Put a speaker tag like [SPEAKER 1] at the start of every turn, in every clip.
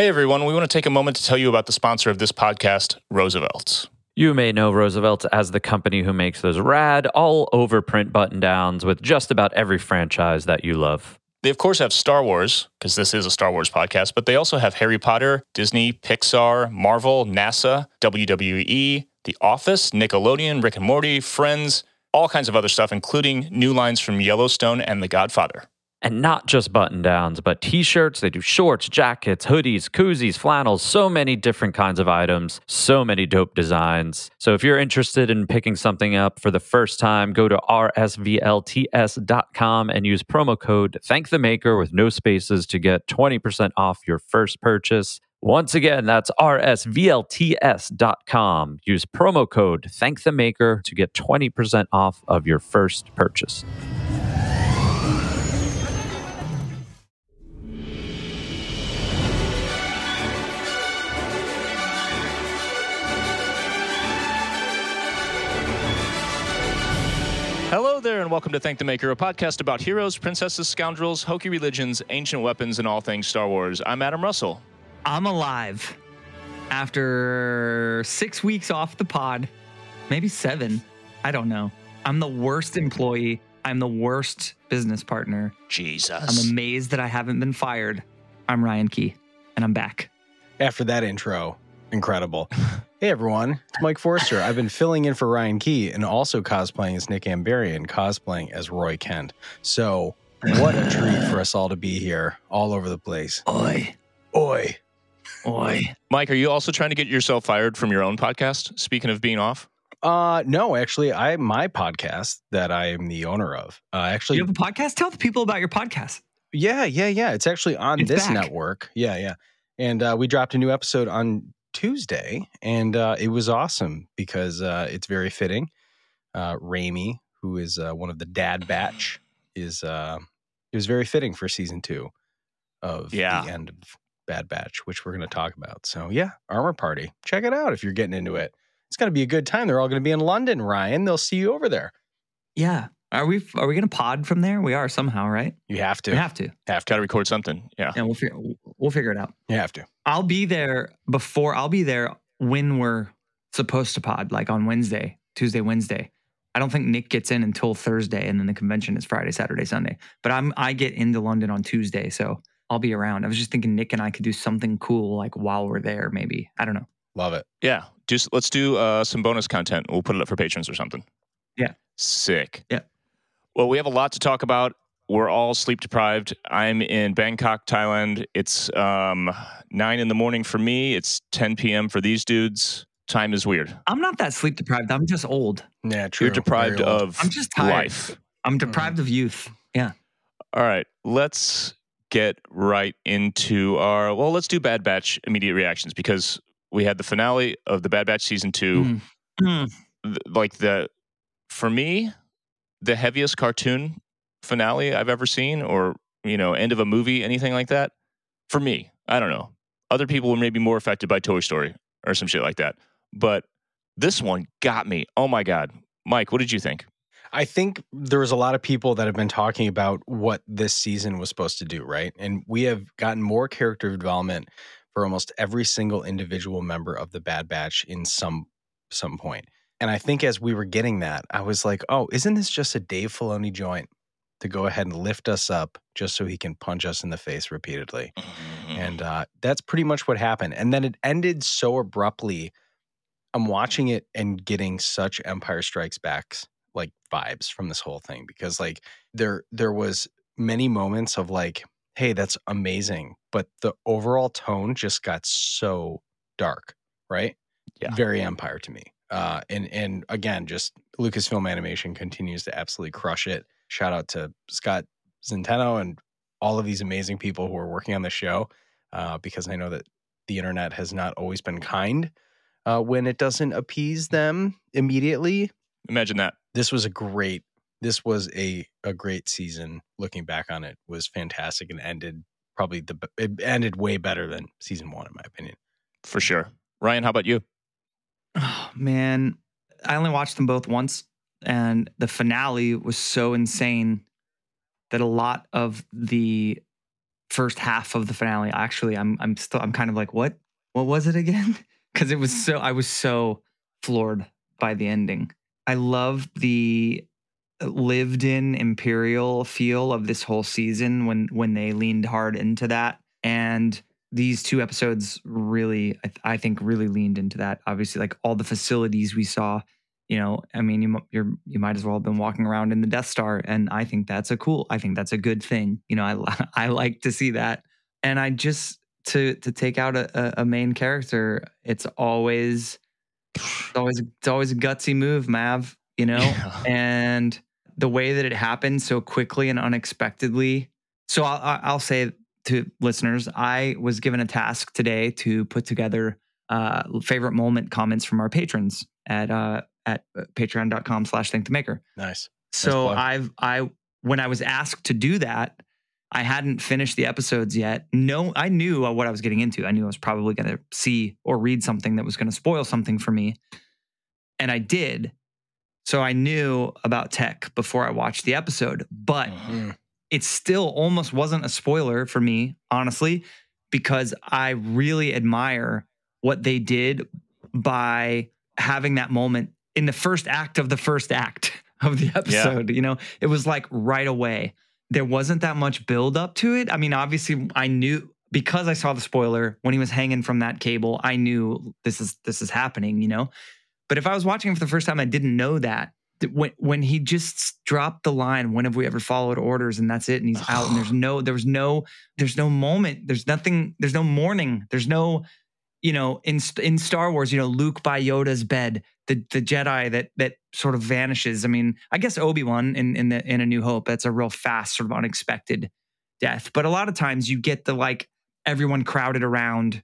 [SPEAKER 1] Hey everyone, we want to take a moment to tell you about the sponsor of this podcast, Roosevelt's.
[SPEAKER 2] You may know Roosevelt's as the company who makes those rad, all over print button downs with just about every franchise that you love.
[SPEAKER 1] They, of course, have Star Wars, because this is a Star Wars podcast, but they also have Harry Potter, Disney, Pixar, Marvel, NASA, WWE, The Office, Nickelodeon, Rick and Morty, Friends, all kinds of other stuff, including new lines from Yellowstone and The Godfather.
[SPEAKER 2] And not just button downs, but t shirts. They do shorts, jackets, hoodies, koozies, flannels, so many different kinds of items, so many dope designs. So if you're interested in picking something up for the first time, go to rsvlts.com and use promo code Thank the Maker with no spaces to get 20% off your first purchase. Once again, that's rsvlts.com. Use promo code Thank the Maker to get 20% off of your first purchase.
[SPEAKER 1] Hello there, and welcome to Thank the Maker, a podcast about heroes, princesses, scoundrels, hokey religions, ancient weapons, and all things Star Wars. I'm Adam Russell.
[SPEAKER 3] I'm alive after six weeks off the pod, maybe seven. I don't know. I'm the worst employee. I'm the worst business partner.
[SPEAKER 1] Jesus.
[SPEAKER 3] I'm amazed that I haven't been fired. I'm Ryan Key, and I'm back.
[SPEAKER 4] After that intro, incredible. hey everyone, it's Mike Forster. I've been filling in for Ryan Key and also cosplaying as Nick Ambarian, cosplaying as Roy Kent. So, what a treat for us all to be here, all over the place.
[SPEAKER 3] Oi,
[SPEAKER 4] Oi.
[SPEAKER 3] oi.
[SPEAKER 1] Mike, are you also trying to get yourself fired from your own podcast? Speaking of being off,
[SPEAKER 4] Uh, no, actually, I my podcast that I am the owner of. Uh, actually,
[SPEAKER 3] You have a podcast? Tell the people about your podcast.
[SPEAKER 4] Yeah, yeah, yeah. It's actually on
[SPEAKER 3] It's
[SPEAKER 4] this
[SPEAKER 3] back.
[SPEAKER 4] network. Yeah, yeah. And uh, we dropped a new episode on Tuesday, and uh, it was awesome because uh, it's very fitting. Uh, Raimi, who is uh, one of the dad batch, is uh, it was very fitting for season two of
[SPEAKER 1] Yeah.
[SPEAKER 4] the end of Bad Batch, which we're going to talk about. So yeah, Armor Party, check it out if you're getting into it. It's going to be a good time. They're all going to be in London, Ryan. They'll see you over there.
[SPEAKER 3] Yeah. Are we are we gonna pod from there? We are somehow, right?
[SPEAKER 4] You have to.
[SPEAKER 3] We have to.
[SPEAKER 4] have
[SPEAKER 1] got
[SPEAKER 4] to.
[SPEAKER 1] to record something. Yeah.
[SPEAKER 3] And we'll figure we'll figure it out.
[SPEAKER 4] You have to.
[SPEAKER 3] I'll be there before I'll be there when we're supposed to pod, like on Wednesday, Tuesday, Wednesday. I don't think Nick gets in until Thursday, and then the convention is Friday, Saturday, Sunday. But I'm I get into London on Tuesday, so I'll be around. I was just thinking Nick and I could do something cool like while we're there, maybe. I don't know.
[SPEAKER 4] Love it.
[SPEAKER 1] Yeah. Just let's do uh, some bonus content. We'll put it up for patrons or something.
[SPEAKER 3] Yeah.
[SPEAKER 1] Sick.
[SPEAKER 3] Yeah.
[SPEAKER 1] Well, we have a lot to talk about. We're all sleep deprived. I'm in Bangkok, Thailand. It's um, nine in the morning for me. It's 10 p.m. for these dudes. Time is weird.
[SPEAKER 3] I'm not that sleep deprived. I'm just old.
[SPEAKER 4] Yeah, true.
[SPEAKER 1] You're deprived of
[SPEAKER 3] I'm just tired.
[SPEAKER 1] life.
[SPEAKER 3] I'm deprived of youth. Yeah.
[SPEAKER 1] All right, let's get right into our. Well, let's do Bad Batch immediate reactions because we had the finale of the Bad Batch season two.
[SPEAKER 3] Mm. Mm.
[SPEAKER 1] like the for me the heaviest cartoon finale i've ever seen or you know end of a movie anything like that? For me i don't know. Other people were maybe more affected by toy story or some shit like that. But this one got me. Oh my god. Mike what did you think?
[SPEAKER 4] I think there was a lot of people that have been talking about what this season was supposed to do, right? And we have gotten more character development for almost every single individual member of the Bad Batch in some some point. And I think as we were getting that, I was like, "Oh, isn't this just a Dave Filoni joint to go ahead and lift us up just so he can punch us in the face repeatedly?" And uh, that's pretty much what happened. And then it ended so abruptly. I'm watching it and getting such Empire Strikes Back's like vibes from this whole thing because like there there was many moments of like, hey, that's amazing, but the overall tone just got so dark, right?
[SPEAKER 1] Yeah.
[SPEAKER 4] Very Empire to me. Uh, and and again, just Lucasfilm Animation continues to absolutely crush it. Shout out to Scott Zenteno and all of these amazing people who are working on the show, uh, because I know that the internet has not always been kind uh, when it doesn't appease them immediately.
[SPEAKER 1] imagine that
[SPEAKER 4] This was a great. This was a a great season. Looking back on it, was fantastic and ended probably the. be- It ended way better than season one, in my opinion.
[SPEAKER 1] for sure ryan how about you
[SPEAKER 3] Oh, man, I only watched them both once, and the finale was so insane that a lot of the first half of the finale. Actually, I'm I'm still I'm kind of like, what what was it again? Because it was so I was so floored by the ending. I love the lived in imperial feel of this whole season when when they leaned hard into that and these two episodes really I, th- I think really leaned into that obviously like all the facilities we saw you know i mean you you're you might as well have been walking around in the death star and i think that's a cool i think that's a good thing you know i i like to see that and i just to to take out a, a main character it's always it's always it's always a gutsy move mav you know yeah. and the way that it happened so quickly and unexpectedly. So I'll, I'll say to listeners, I was given a task today to put together uh, favorite moment comments from our patrons at uh, at uh, patreon.com slash thank the maker.
[SPEAKER 4] Nice.
[SPEAKER 3] So nice I've I when I was asked to do that, I hadn't finished the episodes yet. No, I knew what I was getting into. I knew I was probably going to see or read something that was going to spoil something for me. And I did. So I knew about tech before I watched the episode, but mm-hmm. It still almost wasn't a spoiler for me, honestly, because I really admire what they did by having that moment in the first act of the first act of the episode. Yeah. You know, it was like right away. There wasn't that much build up to it. I mean, obviously, I knew because I saw the spoiler when he was hanging from that cable. I knew this is this is happening. You know, but if I was watching for the first time, I didn't know that. When when he just dropped the line, when have we ever followed orders? And that's it. And he's out. And there's no, there was no, there's no moment. There's nothing. There's no mourning. There's no, you know, in in Star Wars, you know, Luke by Yoda's bed, the the Jedi that that sort of vanishes. I mean, I guess Obi Wan in in the in A New Hope, that's a real fast, sort of unexpected death. But a lot of times you get the like everyone crowded around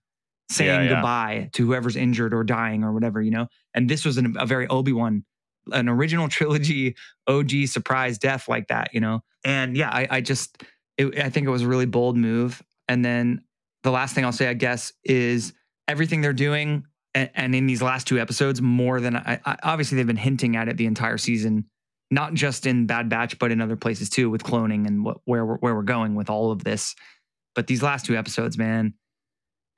[SPEAKER 3] saying yeah, yeah. goodbye to whoever's injured or dying or whatever, you know? And this was an, a very Obi Wan, an original trilogy OG surprise death like that, you know? And yeah, I, I just, it, I think it was a really bold move. And then the last thing I'll say, I guess, is everything they're doing. And, and in these last two episodes, more than I, I, obviously they've been hinting at it the entire season, not just in Bad Batch, but in other places too, with cloning and what, where we're, where we're going with all of this. But these last two episodes, man,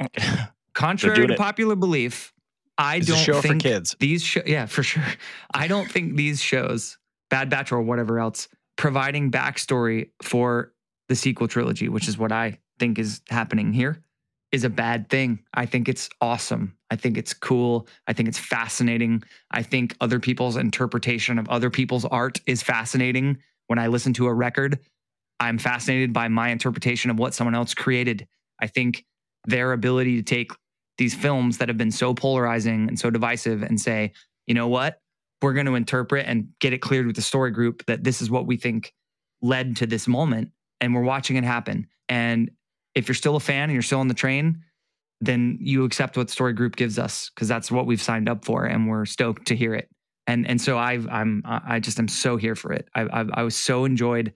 [SPEAKER 3] Contrary to popular belief, I
[SPEAKER 4] it's
[SPEAKER 3] don't
[SPEAKER 4] show
[SPEAKER 3] think
[SPEAKER 4] for kids.
[SPEAKER 3] these show yeah, for sure. I don't think these shows, Bad Batch or whatever else, providing backstory for the sequel trilogy, which is what I think is happening here, is a bad thing. I think it's awesome. I think it's cool. I think it's fascinating. I think other people's interpretation of other people's art is fascinating. When I listen to a record, I'm fascinated by my interpretation of what someone else created. I think their ability to take these films that have been so polarizing and so divisive and say, you know what? We're going to interpret and get it cleared with the story group that this is what we think led to this moment. And we're watching it happen. And if you're still a fan and you're still on the train, then you accept what the story group gives us because that's what we've signed up for and we're stoked to hear it. And and so I've I'm I just am so here for it. I I, I was so enjoyed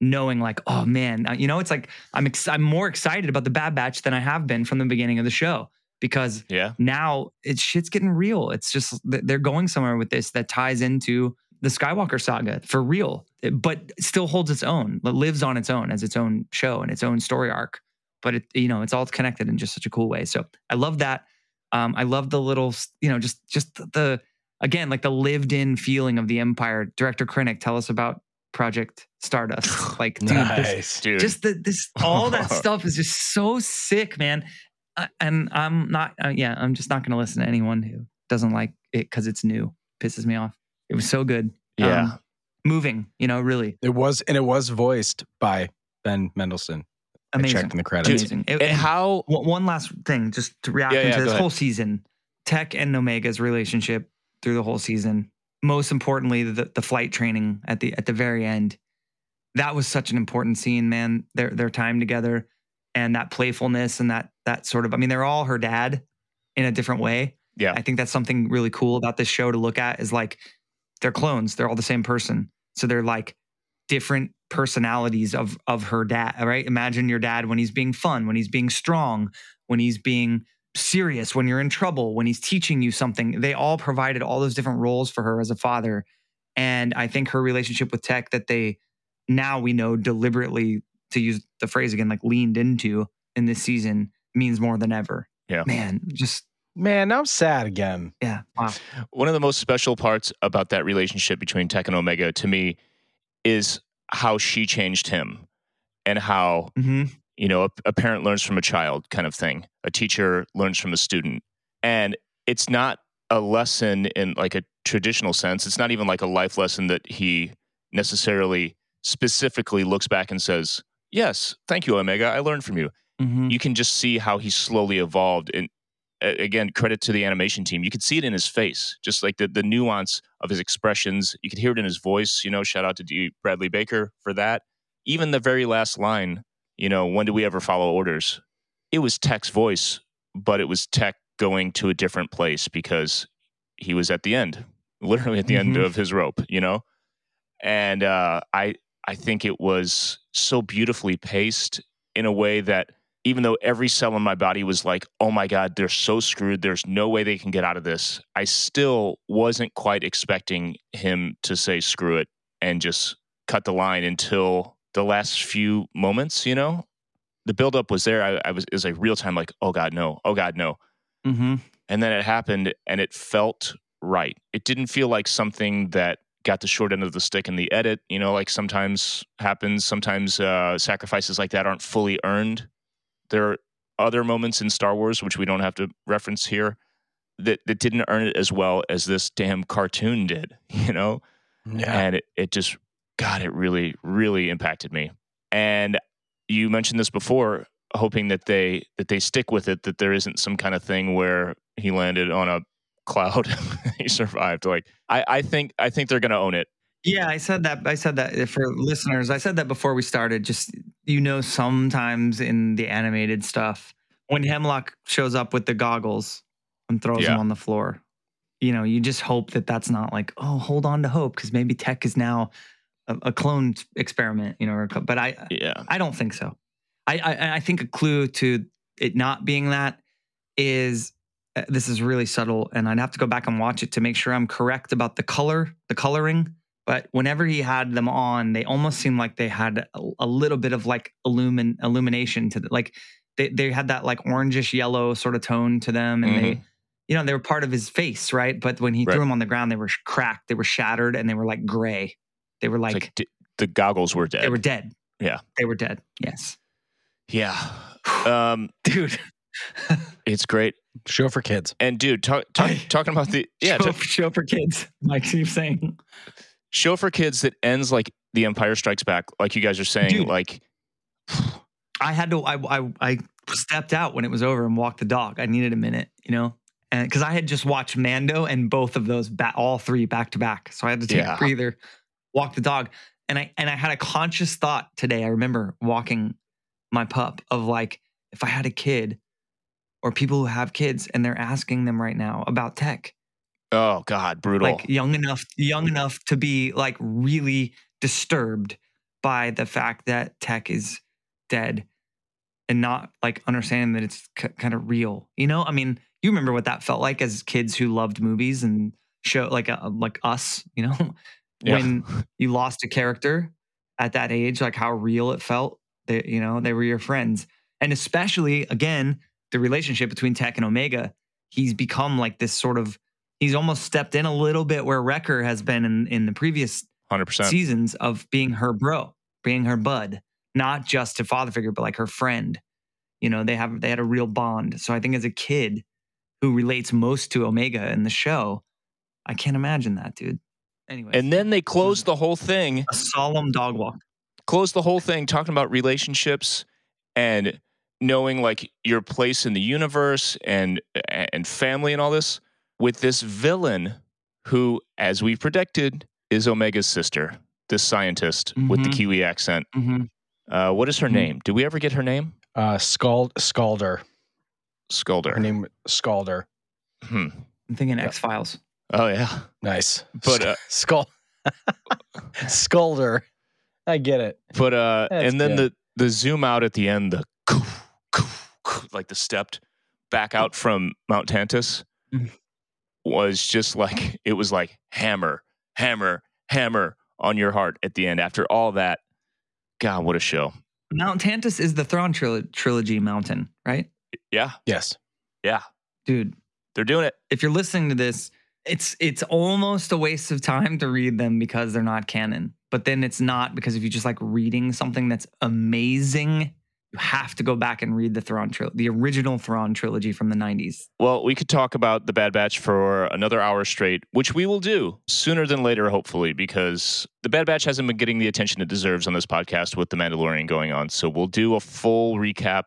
[SPEAKER 3] knowing like oh man uh, you know it's like I'm ex- I'm more excited about the Bad Batch than I have been from the beginning of the show because
[SPEAKER 1] yeah.
[SPEAKER 3] now it's shit's getting real. It's just they're going somewhere with this that ties into the Skywalker saga for real, but still holds its own, lives on its own as its own show and its own story arc. But it, you know, it's all connected in just such a cool way. So I love that. Um, I love the little, you know, just just the again like the lived-in feeling of the Empire. Director Krennic, tell us about Project Stardust. Like, dude, nice, this, dude. just the, this all that stuff is just so sick, man and I'm not. Uh, yeah, I'm just not going to listen to anyone who doesn't like it because it's new. Pisses me off. It was so good.
[SPEAKER 1] Yeah, um,
[SPEAKER 3] moving. You know, really.
[SPEAKER 4] It was, and it was voiced by Ben Mendelsohn.
[SPEAKER 3] Amazing.
[SPEAKER 4] I checked in the credits.
[SPEAKER 3] Amazing. It, and how? One last thing, just to react yeah, yeah, this whole season, Tech and Omega's relationship through the whole season. Most importantly, the the flight training at the at the very end. That was such an important scene, man. Their their time together and that playfulness and that that sort of I mean they're all her dad in a different way.
[SPEAKER 1] Yeah.
[SPEAKER 3] I think that's something really cool about this show to look at is like they're clones. They're all the same person. So they're like different personalities of of her dad, right? Imagine your dad when he's being fun, when he's being strong, when he's being serious, when you're in trouble, when he's teaching you something. They all provided all those different roles for her as a father. And I think her relationship with Tech that they now we know deliberately to use the phrase again, like leaned into in this season means more than ever.
[SPEAKER 1] Yeah.
[SPEAKER 3] Man, just
[SPEAKER 4] Man, I'm sad again.
[SPEAKER 3] yeah. Wow.
[SPEAKER 1] One of the most special parts about that relationship between Tech and Omega to me is how she changed him and how,
[SPEAKER 3] hmm
[SPEAKER 1] you know, a, a parent learns from a child kind of thing. A teacher learns from a student. And it's not a lesson in like a traditional sense. It's not even like a life lesson that he necessarily specifically looks back and says, Yes, thank you, Omega. I learned from you.
[SPEAKER 3] hmm
[SPEAKER 1] you can just see how he slowly evolved and again credit to the animation team you could see it in his face just like the, the nuance of his expressions you could hear it in his voice you know shout out to D- bradley baker for that even the very last line you know when do we ever follow orders it was tech's voice but it was tech going to a different place because he was at the end literally at the end
[SPEAKER 3] Mhm.
[SPEAKER 1] of his rope you know and uh, i i think it was so beautifully paced in a way that even though every cell in my body was like, oh my God, they're so screwed. There's no way they can get out of this. I still wasn't quite expecting him to say screw it and just cut the line until the last few moments, you know? The buildup was there. I, I was, it was like real time, like, oh God, no. Oh God, no.
[SPEAKER 3] hmm
[SPEAKER 1] And then it happened and it felt right. It didn't feel like something that got the short end of the stick in the edit, you know, like sometimes happens. Sometimes uh, sacrifices like that aren't fully earned. There are other moments in Star Wars, which we don't have to reference here, that, that didn't earn it as well as this damn cartoon did, you know?
[SPEAKER 4] Yeah.
[SPEAKER 1] and it, it just god it really really impacted me and you mentioned this before hoping that they that they stick with it that there isn't some kind of thing where he landed on a cloud he survived like i i think i think they're gonna own it
[SPEAKER 3] Yeah, I said that. I said that for listeners. I said that before we started. Just you know, sometimes in the animated stuff, when Hemlock shows up with the goggles and throws
[SPEAKER 1] Yeah.
[SPEAKER 3] him on the floor, you know, you just hope that that's not like, oh, hold on to hope because maybe Tech is now a, a clone experiment. You know, or, but I
[SPEAKER 1] yeah
[SPEAKER 3] I don't think so. I, I I think a clue to it not being that is this is really subtle, and I'd have to go back and watch it to make sure I'm correct about the color, the coloring. But whenever he had them on, they almost seemed like they had a, a little bit of like illumin illumination to the, like they they had that like orangish yellow sort of tone to them, and they you know they were part of his face, right? But when he
[SPEAKER 1] Right.
[SPEAKER 3] threw them on the ground, they were cracked, they were shattered, and they were like gray. They were like,
[SPEAKER 1] like, d- the goggles were dead
[SPEAKER 3] they were dead.
[SPEAKER 1] Yeah.
[SPEAKER 3] they were dead. Yes,
[SPEAKER 1] yeah um
[SPEAKER 3] dude.
[SPEAKER 1] it's great
[SPEAKER 4] Show for kids.
[SPEAKER 1] and dude talk, talk, talking about the yeah
[SPEAKER 3] show,
[SPEAKER 1] ta-
[SPEAKER 3] show for kids. Mike keeps saying.
[SPEAKER 1] show for kids that ends like the empire strikes back like you guys are saying
[SPEAKER 3] Dude.
[SPEAKER 1] like
[SPEAKER 3] I had to. I, I I stepped out when it was over and walked the dog. I needed a minute, you know, and because I had just watched Mando and both of those, ba- all three back to back, so I had to take
[SPEAKER 1] Yeah.
[SPEAKER 3] a breather, walk the dog, and I and I had a conscious thought today. I remember walking my pup of like, if I had a kid, or people who have kids and they're asking them right now about tech,
[SPEAKER 1] oh god brutal.
[SPEAKER 3] Like young enough young enough to be like really disturbed by the fact that tech is dead and not like understanding that it's k- kind of real you know? I mean you remember what that felt like as kids who loved movies and show like uh, like us you know?
[SPEAKER 1] Yeah.
[SPEAKER 3] when you lost a character at that age like how real it felt they you know they were your friends. And especially again the relationship between tech and omega he's become like this sort of he's almost stepped in a little bit where wrecker has been in in the previous
[SPEAKER 1] 100%
[SPEAKER 3] seasons of being her bro being her bud not just a father figure but like her friend. You know they have they had a real bond. So i think as a kid who relates most to omega in the show i can't imagine that dude. Anyway
[SPEAKER 1] and then they closed the whole thing
[SPEAKER 3] a solemn dog walk.
[SPEAKER 1] Closed the whole thing talking about relationships and knowing like your place in the universe and and family and all this with this villain who as we predicted is omega's sister this scientist with the
[SPEAKER 3] Mhm.
[SPEAKER 1] kiwi accent
[SPEAKER 3] mm-hmm.
[SPEAKER 1] uh, what is her
[SPEAKER 3] Mhm.
[SPEAKER 1] name did we ever get her name
[SPEAKER 4] Uh, Scald Scalder.
[SPEAKER 1] scolder
[SPEAKER 4] Her name Scalder.
[SPEAKER 1] hmm.
[SPEAKER 3] i'm thinking
[SPEAKER 4] Yeah.
[SPEAKER 3] x-files
[SPEAKER 1] oh yeah
[SPEAKER 4] Nice.
[SPEAKER 1] But, uh,
[SPEAKER 4] Skull Scolder. I get it.
[SPEAKER 1] but uh
[SPEAKER 4] That's
[SPEAKER 1] and then
[SPEAKER 4] good.
[SPEAKER 1] the the zoom out at the end the like the stepped back out from mount Tantiss
[SPEAKER 3] Mhm.
[SPEAKER 1] was just like it was like hammer hammer hammer on your heart at the end after all that god what a show
[SPEAKER 3] Mount Tantiss is the Thrawn trilo- trilogy mountain, right?
[SPEAKER 1] Yeah,
[SPEAKER 4] Yes.
[SPEAKER 1] yeah,
[SPEAKER 3] Dude,
[SPEAKER 1] they're doing it.
[SPEAKER 3] if you're listening to this, it's it's almost a waste of time to read them because they're not canon. But then it's not because if you're just like reading something that's amazing, you have to go back and read the Thrawn trilogy, the original Thrawn trilogy from the 90s.
[SPEAKER 1] Well, we could talk about the Bad Batch for another hour straight, which we will do sooner than later, hopefully, because the Bad Batch hasn't been getting the attention it deserves on this podcast with The Mandalorian going on. So we'll do a full recap.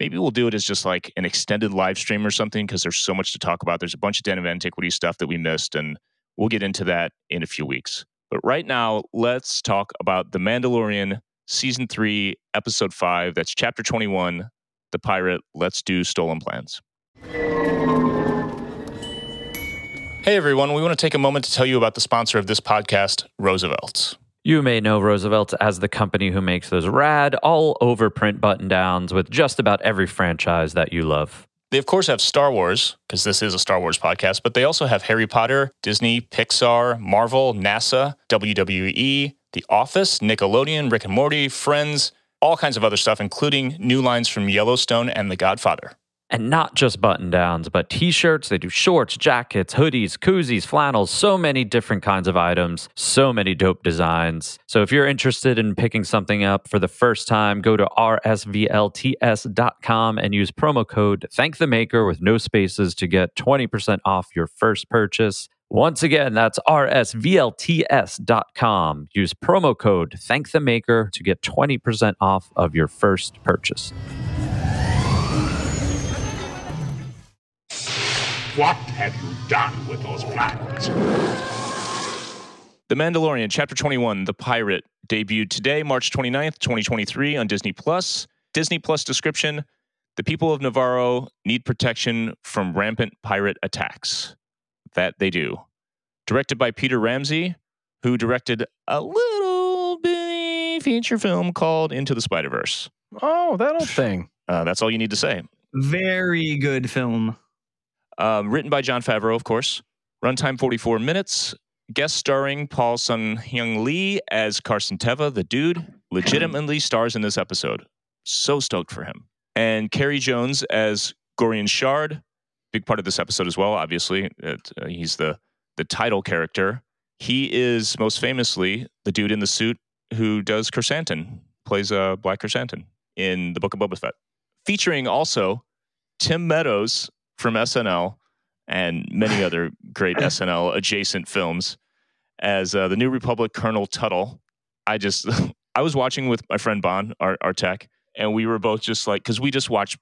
[SPEAKER 1] Maybe we'll do it as just like an extended live stream or something because there's so much to talk about. There's a bunch of Den of Antiquity stuff that we missed, and we'll get into that in a few weeks. But right now, let's talk about The Mandalorian Season 3, Episode 5. That's Chapter 21 The Pirate Let's Do Stolen Plans. Hey everyone, we want to take a moment to tell you about the sponsor of this podcast, Roosevelt's.
[SPEAKER 2] You may know Roosevelt's as the company who makes those rad, all over print button downs with just about every franchise that you love.
[SPEAKER 1] They, of course, have Star Wars, because this is a Star Wars podcast, but they also have Harry Potter, Disney, Pixar, Marvel, NASA, WWE, The Office, Nickelodeon, Rick and Morty, Friends, all kinds of other stuff, including new lines from Yellowstone and The Godfather.
[SPEAKER 2] And not just button downs, but t shirts. They do shorts, jackets, hoodies, koozies, flannels, so many different kinds of items, so many dope designs. So if you're interested in picking something up for the first time, go to rsvlts.com and use promo code Thank the Maker with no spaces to get 20% off your first purchase. Once again, that's rsvlts.com. Use promo code Thank the Maker to get 20% off of your first purchase.
[SPEAKER 5] What have you done with those plans?
[SPEAKER 1] The Mandalorian, Chapter 21, The Pirate, debuted today, March 29th, 2023, on Disney Plus. Disney Plus description The people of Nevarro need protection from rampant pirate attacks. That they do. Directed by Peter Ramsey, who directed a little bitty feature film called Into the Spider Verse.
[SPEAKER 4] Oh, that old thing.
[SPEAKER 1] Uh, that's all you need to say.
[SPEAKER 3] Very good film.
[SPEAKER 1] Um, written by Jon Favreau, of course. Runtime 44 minutes. Guest starring Paul Sun Hyung Lee as Carson Teva, the dude. Legitimately stars in this episode. So stoked for him. And Carey Jones as Gorian Shard. Big part of this episode as well, obviously. It, uh, he's the, the title character. He is most famously the dude in the suit who does Krrsantan, plays uh, Black Krrsantan in the Book of Boba Fett. Featuring also Tim Meadows from SNL and many other great SNL adjacent films as uh, the New Republic Colonel Tuttle. I just, I was watching with my friend Bon, our, our tech, and we were both just like, because we just watched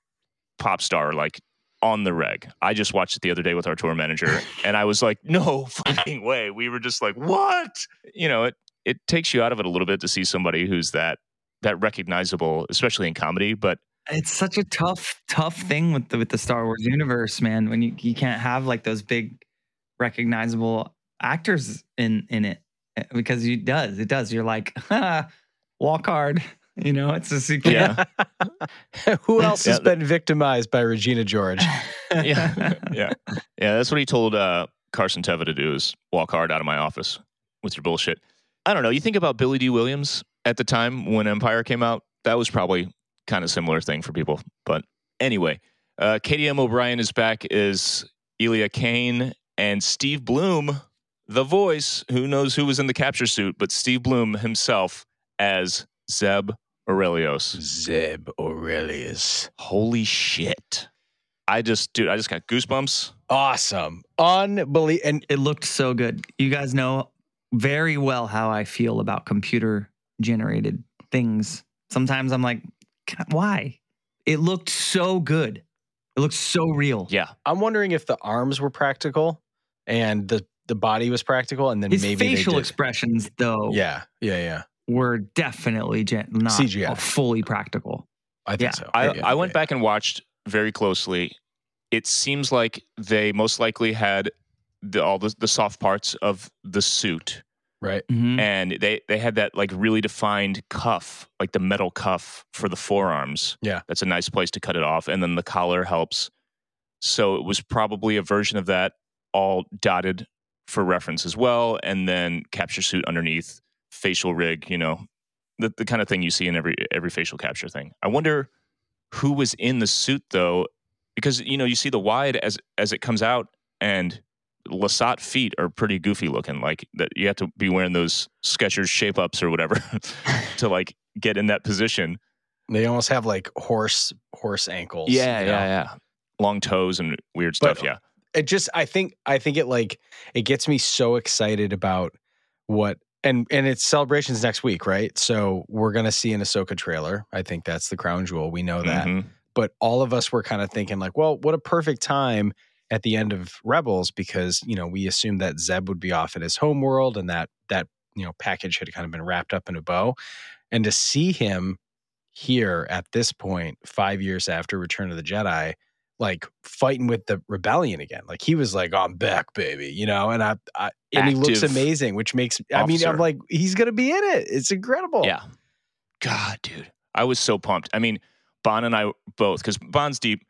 [SPEAKER 1] Pop Star like on the reg. I just watched it the other day with our tour manager, and I was like, no fucking way. We were just like, what? You know, it it takes you out of it a little bit to see somebody who's that that recognizable, especially in comedy, but
[SPEAKER 3] It's such a tough, tough thing with the with the Star Wars universe, man. When you, you can't have like those big, recognizable actors in in it, eh, because it does, it does. You're like, ha, walk hard. You know, it's a secret.
[SPEAKER 1] yeah.
[SPEAKER 4] Who else has been victimized by Regina George?
[SPEAKER 1] yeah, yeah, yeah. That's what he told uh, Carson Teva to do: is walk hard out of my office with your bullshit. I don't know. You think about Billy Dee Williams at the time when Empire came out. That was probably kind of similar thing for people. But anyway, uh, Katy M. O'Brian is back as Elia Kane and Steve Blum, the voice. Who knows who was in the capture suit? But Steve Blum himself as Zeb Orrelios.
[SPEAKER 4] Zeb Orrelios.
[SPEAKER 1] Holy shit! I just, dude, I just got goosebumps.
[SPEAKER 4] Awesome. Unbelievable. And
[SPEAKER 3] it looked so good. You guys know very well how I feel about computer generated things. Sometimes I'm like, why? It looked so good. It looked so real.
[SPEAKER 1] Yeah.
[SPEAKER 4] I'm wondering if the arms were practical and the, the body was practical and then
[SPEAKER 3] His
[SPEAKER 4] maybe
[SPEAKER 3] facial
[SPEAKER 4] they did.
[SPEAKER 3] expressions, though,
[SPEAKER 4] Yeah, yeah, yeah.
[SPEAKER 3] Were definitely gen- not
[SPEAKER 4] CGI.
[SPEAKER 3] fully practical.
[SPEAKER 4] I think
[SPEAKER 3] Yeah.
[SPEAKER 4] so.
[SPEAKER 1] I,
[SPEAKER 4] Yeah,
[SPEAKER 1] I went
[SPEAKER 4] yeah.
[SPEAKER 1] back and watched very closely. It seems like they most likely had the, all the, the soft parts of the suit,
[SPEAKER 4] Right.
[SPEAKER 3] Mhm.
[SPEAKER 1] and they they had that like really defined cuff, like the metal cuff for the forearms.
[SPEAKER 4] Yeah.
[SPEAKER 1] that's a nice place to cut it off, and then the collar helps. So it was probably a version of that, all dotted for reference as well, and then capture suit underneath, facial rig, you know, the, the kind of thing you see in every every facial capture thing. I wonder who was in the suit though, because you know you see the wide as as it comes out, and Lasat feet are pretty goofy looking. Like that, you have to be wearing those Skechers shape ups or whatever to like get in that position.
[SPEAKER 4] They almost have like horse horse ankles.
[SPEAKER 1] Yeah,
[SPEAKER 4] you know?
[SPEAKER 1] yeah, yeah. Long toes and weird
[SPEAKER 4] But-
[SPEAKER 1] stuff. yeah,
[SPEAKER 4] it just i think i think it like it gets me so excited about what and and it's celebrations next week right? So we're gonna see an ahsoka trailer. I think that's the crown jewel. We know that.
[SPEAKER 1] Mhm.
[SPEAKER 4] but all of us were kind of thinking like well what a perfect time at the end of rebels because you know we assumed that zeb would be off at his home world and that that you know package had kind of been wrapped up in a bow. And to see him here at this point five years after return of the jedi like fighting with the rebellion again. Like he was like, "I'm back, baby," you know. And I, I and he looks amazing, which makes I mean, I'm like, he's gonna be in it. It's incredible.
[SPEAKER 1] Yeah. God, dude. I was so pumped. I mean, Bon and I both, because Bon's deep,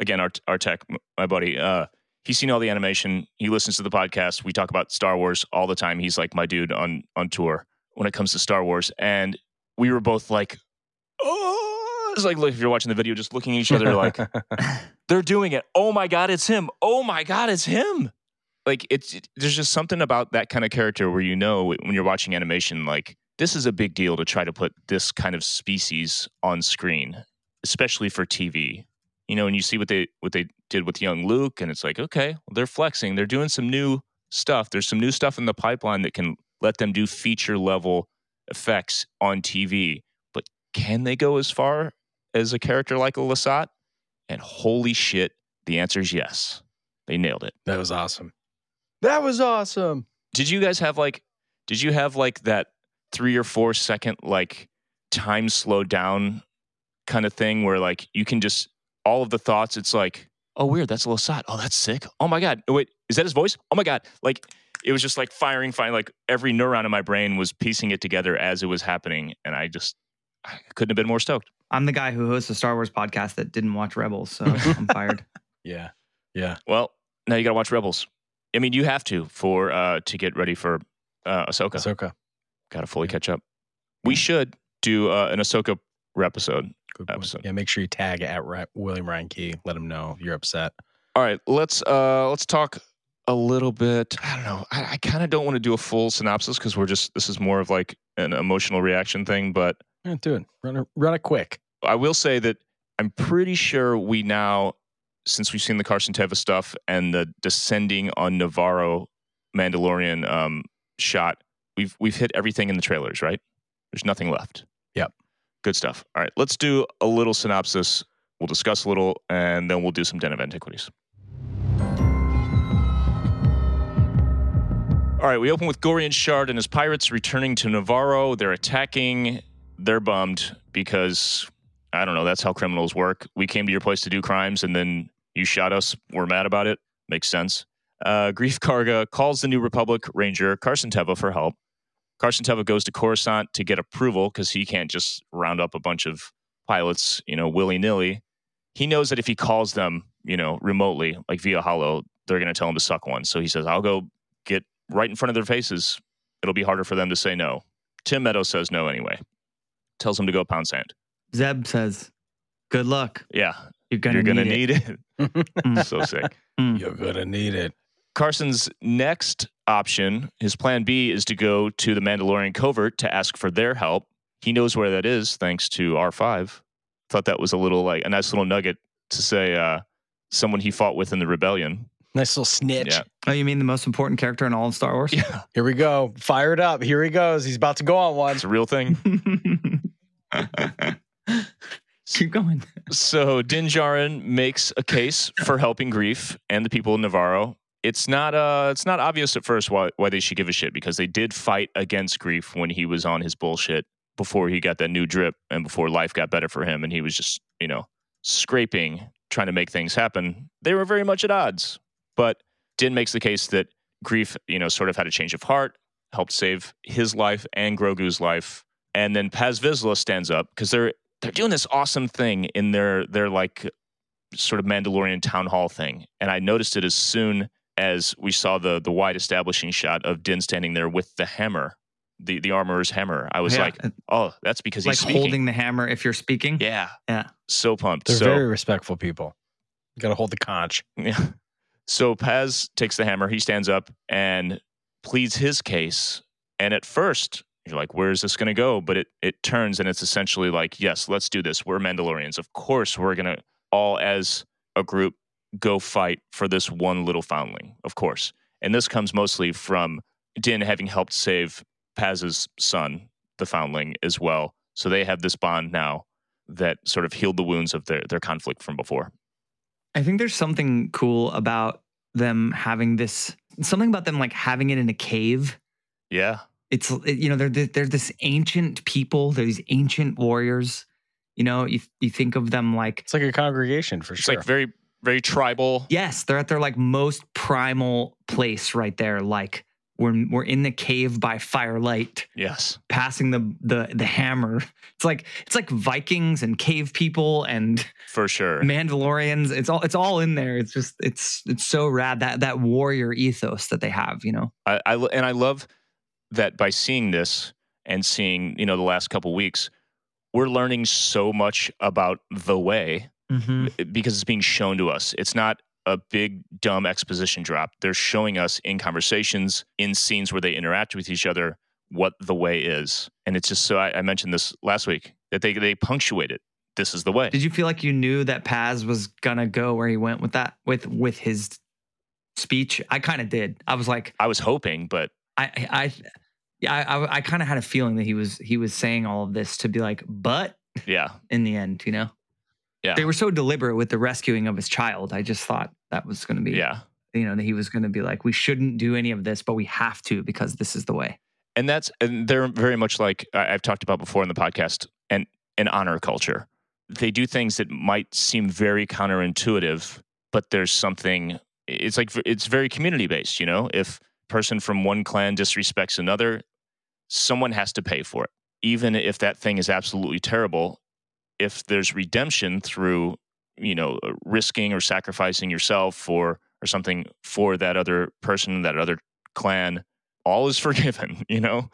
[SPEAKER 1] again, our our tech, my buddy, uh, he's seen all the animation. He listens to the podcast. We talk about Star Wars all the time. He's like my dude on on tour when it comes to Star Wars. And we were both like, oh, it's like look, if you're watching the video, just looking at each other like, they're doing it. Oh my God, it's him. Oh my God, it's him. Like it's it- there's just something about that kind of character where you know when you're watching animation, like this is a big deal to try to put this kind of species on screen, especially for TV. You know, and you see what they what they did with young Luke, and it's like, okay, well, they're flexing. They're doing some new stuff. There's some new stuff in the pipeline that can let them do feature level effects on TV. But can they go as far as a character like a Lasat? And holy shit, the answer is yes. They nailed it.
[SPEAKER 4] that was awesome. That was awesome.
[SPEAKER 1] Did you guys have like did you have like that 3 or 4 second like time slowed down kind of thing where like you can just all of the thoughts it's like oh weird that's a Lasat. Oh that's sick. Oh my god. Wait, is that his voice? Oh my god. Like it was just like firing firing like every neuron in my brain was piecing it together as it was happening and I just I couldn't have been more stoked.
[SPEAKER 3] I'm the guy who hosts a Star Wars podcast that didn't watch Rebels, so I'm fired.
[SPEAKER 4] Yeah. Yeah.
[SPEAKER 1] Well, now you got to watch Rebels. I mean, you have to for uh to get ready for uh Ahsoka.
[SPEAKER 4] Ahsoka.
[SPEAKER 1] Got to fully catch up. We should do uh, an Ahsoka episode.
[SPEAKER 4] Good point.
[SPEAKER 1] Episode.
[SPEAKER 4] Yeah, make sure you tag at Ri- William Ryan Key. Let him know you're upset.
[SPEAKER 1] All right, let's uh let's talk a little bit. I don't know. I, I kind of don't want to do a full synopsis because we're just this is more of like an emotional reaction thing. But
[SPEAKER 4] Yeah, do it. Run it, run it quick.
[SPEAKER 1] I will say that I'm pretty sure we now, since we've seen the Carson Teva stuff and the descending on Nevarro Mandalorian um, shot, we've we've hit everything in the trailers. Right? There's nothing left.
[SPEAKER 4] Yep.
[SPEAKER 1] Good stuff. All right, let's do a little synopsis. We'll discuss a little, and then we'll do some Den of Antiquities. All right, we open with Gorian Shard and his pirates returning to Nevarro. They're attacking. They're bummed because I don't know. That's how criminals work. We came to your place to do crimes, and then you shot us. We're mad about it. Makes sense. Uh, Greef Karga calls the New Republic Ranger Carson Teva for help. Carson Teva goes to Coruscant to get approval because he can't just round up a bunch of pilots, you know, willy nilly. He knows that if he calls them, you know, remotely, like via holo, they're going to tell him to suck one. So he says, "I'll go get right in front of their faces. It'll be harder for them to say no." Tim Meadows says no anyway. Tells him to go pound sand.
[SPEAKER 3] Zeb says, "Good luck.
[SPEAKER 1] Yeah,
[SPEAKER 3] You're gonna,
[SPEAKER 1] you're gonna
[SPEAKER 3] need, it."
[SPEAKER 1] need it.
[SPEAKER 3] Mm,
[SPEAKER 1] so sick.
[SPEAKER 3] mm.
[SPEAKER 4] You're gonna need it.
[SPEAKER 1] Carson's next option, his plan B, is to go to the Mandalorian covert to ask for their help. He knows where that is thanks to R5. Thought that was a little like a nice little nugget to say uh, someone he fought with in the rebellion.
[SPEAKER 4] Nice little snitch.
[SPEAKER 1] Yeah.
[SPEAKER 3] Oh, you mean the most important character in all of Star Wars?
[SPEAKER 1] Yeah,
[SPEAKER 4] Here we go. Fired up. Here he goes. He's about to go on one.
[SPEAKER 1] it's a real thing.
[SPEAKER 3] Keep going.
[SPEAKER 1] so Din Djarin makes a case for helping Greef and the people in Nevarro. It's not uh it's not obvious at first why why they should give a shit because they did fight against Greef when he was on his bullshit before he got that new drip and before life got better for him and he was just, you know, scraping trying to make things happen. They were very much at odds. But Din makes the case that Greef, you know, sort of had a change of heart, helped save his life and Grogu's life. And then Paz Vizsla stands up because they're they're doing this awesome thing in their their like sort of Mandalorian town hall thing. And I noticed it as soon as we saw the the wide establishing shot of Din standing there with the hammer the the armorer's hammer. I was
[SPEAKER 3] Yeah,
[SPEAKER 1] like, oh, that's because
[SPEAKER 3] like
[SPEAKER 1] he's speaking.
[SPEAKER 3] holding the hammer if you're speaking.
[SPEAKER 1] yeah,
[SPEAKER 3] Yeah.
[SPEAKER 1] so pumped.
[SPEAKER 4] They're
[SPEAKER 1] so
[SPEAKER 4] very respectful people. You got to hold the conch.
[SPEAKER 1] Yeah. So Paz takes the hammer. He stands up and pleads his case. And at first, you're like, where is this going to go? But it, it turns and it's essentially like, yes, let's do this. We're Mandalorians. Of course, we're going to all, as a group, go fight for this one little foundling. Of course. And this comes mostly from Din having helped save Paz's son, the foundling, as well. So they have this bond now that sort of healed the wounds of their, their conflict from before.
[SPEAKER 3] I think there's something cool about them having this, something about them like having it in a cave.
[SPEAKER 1] Yeah.
[SPEAKER 3] It's, you know, they're, they're this ancient people, they're these ancient warriors. You know, you, you think of them like,
[SPEAKER 4] It's like a congregation for
[SPEAKER 1] It's
[SPEAKER 4] sure.
[SPEAKER 1] like very, very tribal.
[SPEAKER 3] yes, they're at their like most primal place right there. Like we're, we're in the cave by firelight.
[SPEAKER 1] Yes.
[SPEAKER 3] passing the the the hammer. It's like it's like Vikings and cave people and
[SPEAKER 1] For sure.
[SPEAKER 3] Mandalorians. It's all it's all in there. It's just it's it's so rad that that warrior ethos that they have. You know.
[SPEAKER 1] I, I and I love that by seeing this and seeing you know the last couple weeks, we're learning so much about the way
[SPEAKER 3] Mm-hmm.
[SPEAKER 1] because it's being shown to us. It's not a big dumb exposition drop. They're showing us in conversations, in scenes where they interact with each other, what the way is. And it's just so I, I mentioned this last week that they they punctuate it. This is the way.
[SPEAKER 3] Did you feel like you knew that Paz was gonna go where he went with that with with his speech? I kind of did. I was like,
[SPEAKER 1] I was hoping, but
[SPEAKER 3] I I. Yeah, I, I, I kind of had a feeling that he was he was saying all of this to be like, but
[SPEAKER 1] yeah,
[SPEAKER 3] in the end, you know,
[SPEAKER 1] Yeah.
[SPEAKER 3] they were so deliberate with the rescuing of his child. I just thought that was going to be,
[SPEAKER 1] yeah.
[SPEAKER 3] you know, that he was going to be like, we shouldn't do any of this, but we have to because this is the way.
[SPEAKER 1] and that's and they're very much like I've talked about before in the podcast and an honor culture. They do things that might seem very counterintuitive, but there's something. It's like it's very community based. You know, if a person from one clan disrespects another, someone has to pay for it, even if that thing is absolutely terrible. If there's redemption through, you know, risking or sacrificing yourself for or something for that other person, that other clan, all is forgiven, you know?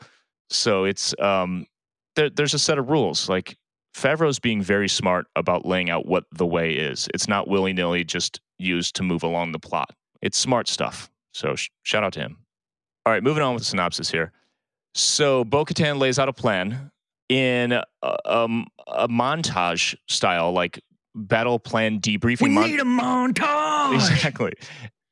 [SPEAKER 1] So it's um there, there's a set of rules. Like Favreau's being very smart about laying out what the way is. It's not willy-nilly just used to move along the plot. It's smart stuff. So sh- shout out to him. All right, moving on with the synopsis here. So Bo-Katan lays out a plan in a, um, a montage style, like battle plan debriefing. We mon- need
[SPEAKER 3] a montage.
[SPEAKER 1] Exactly.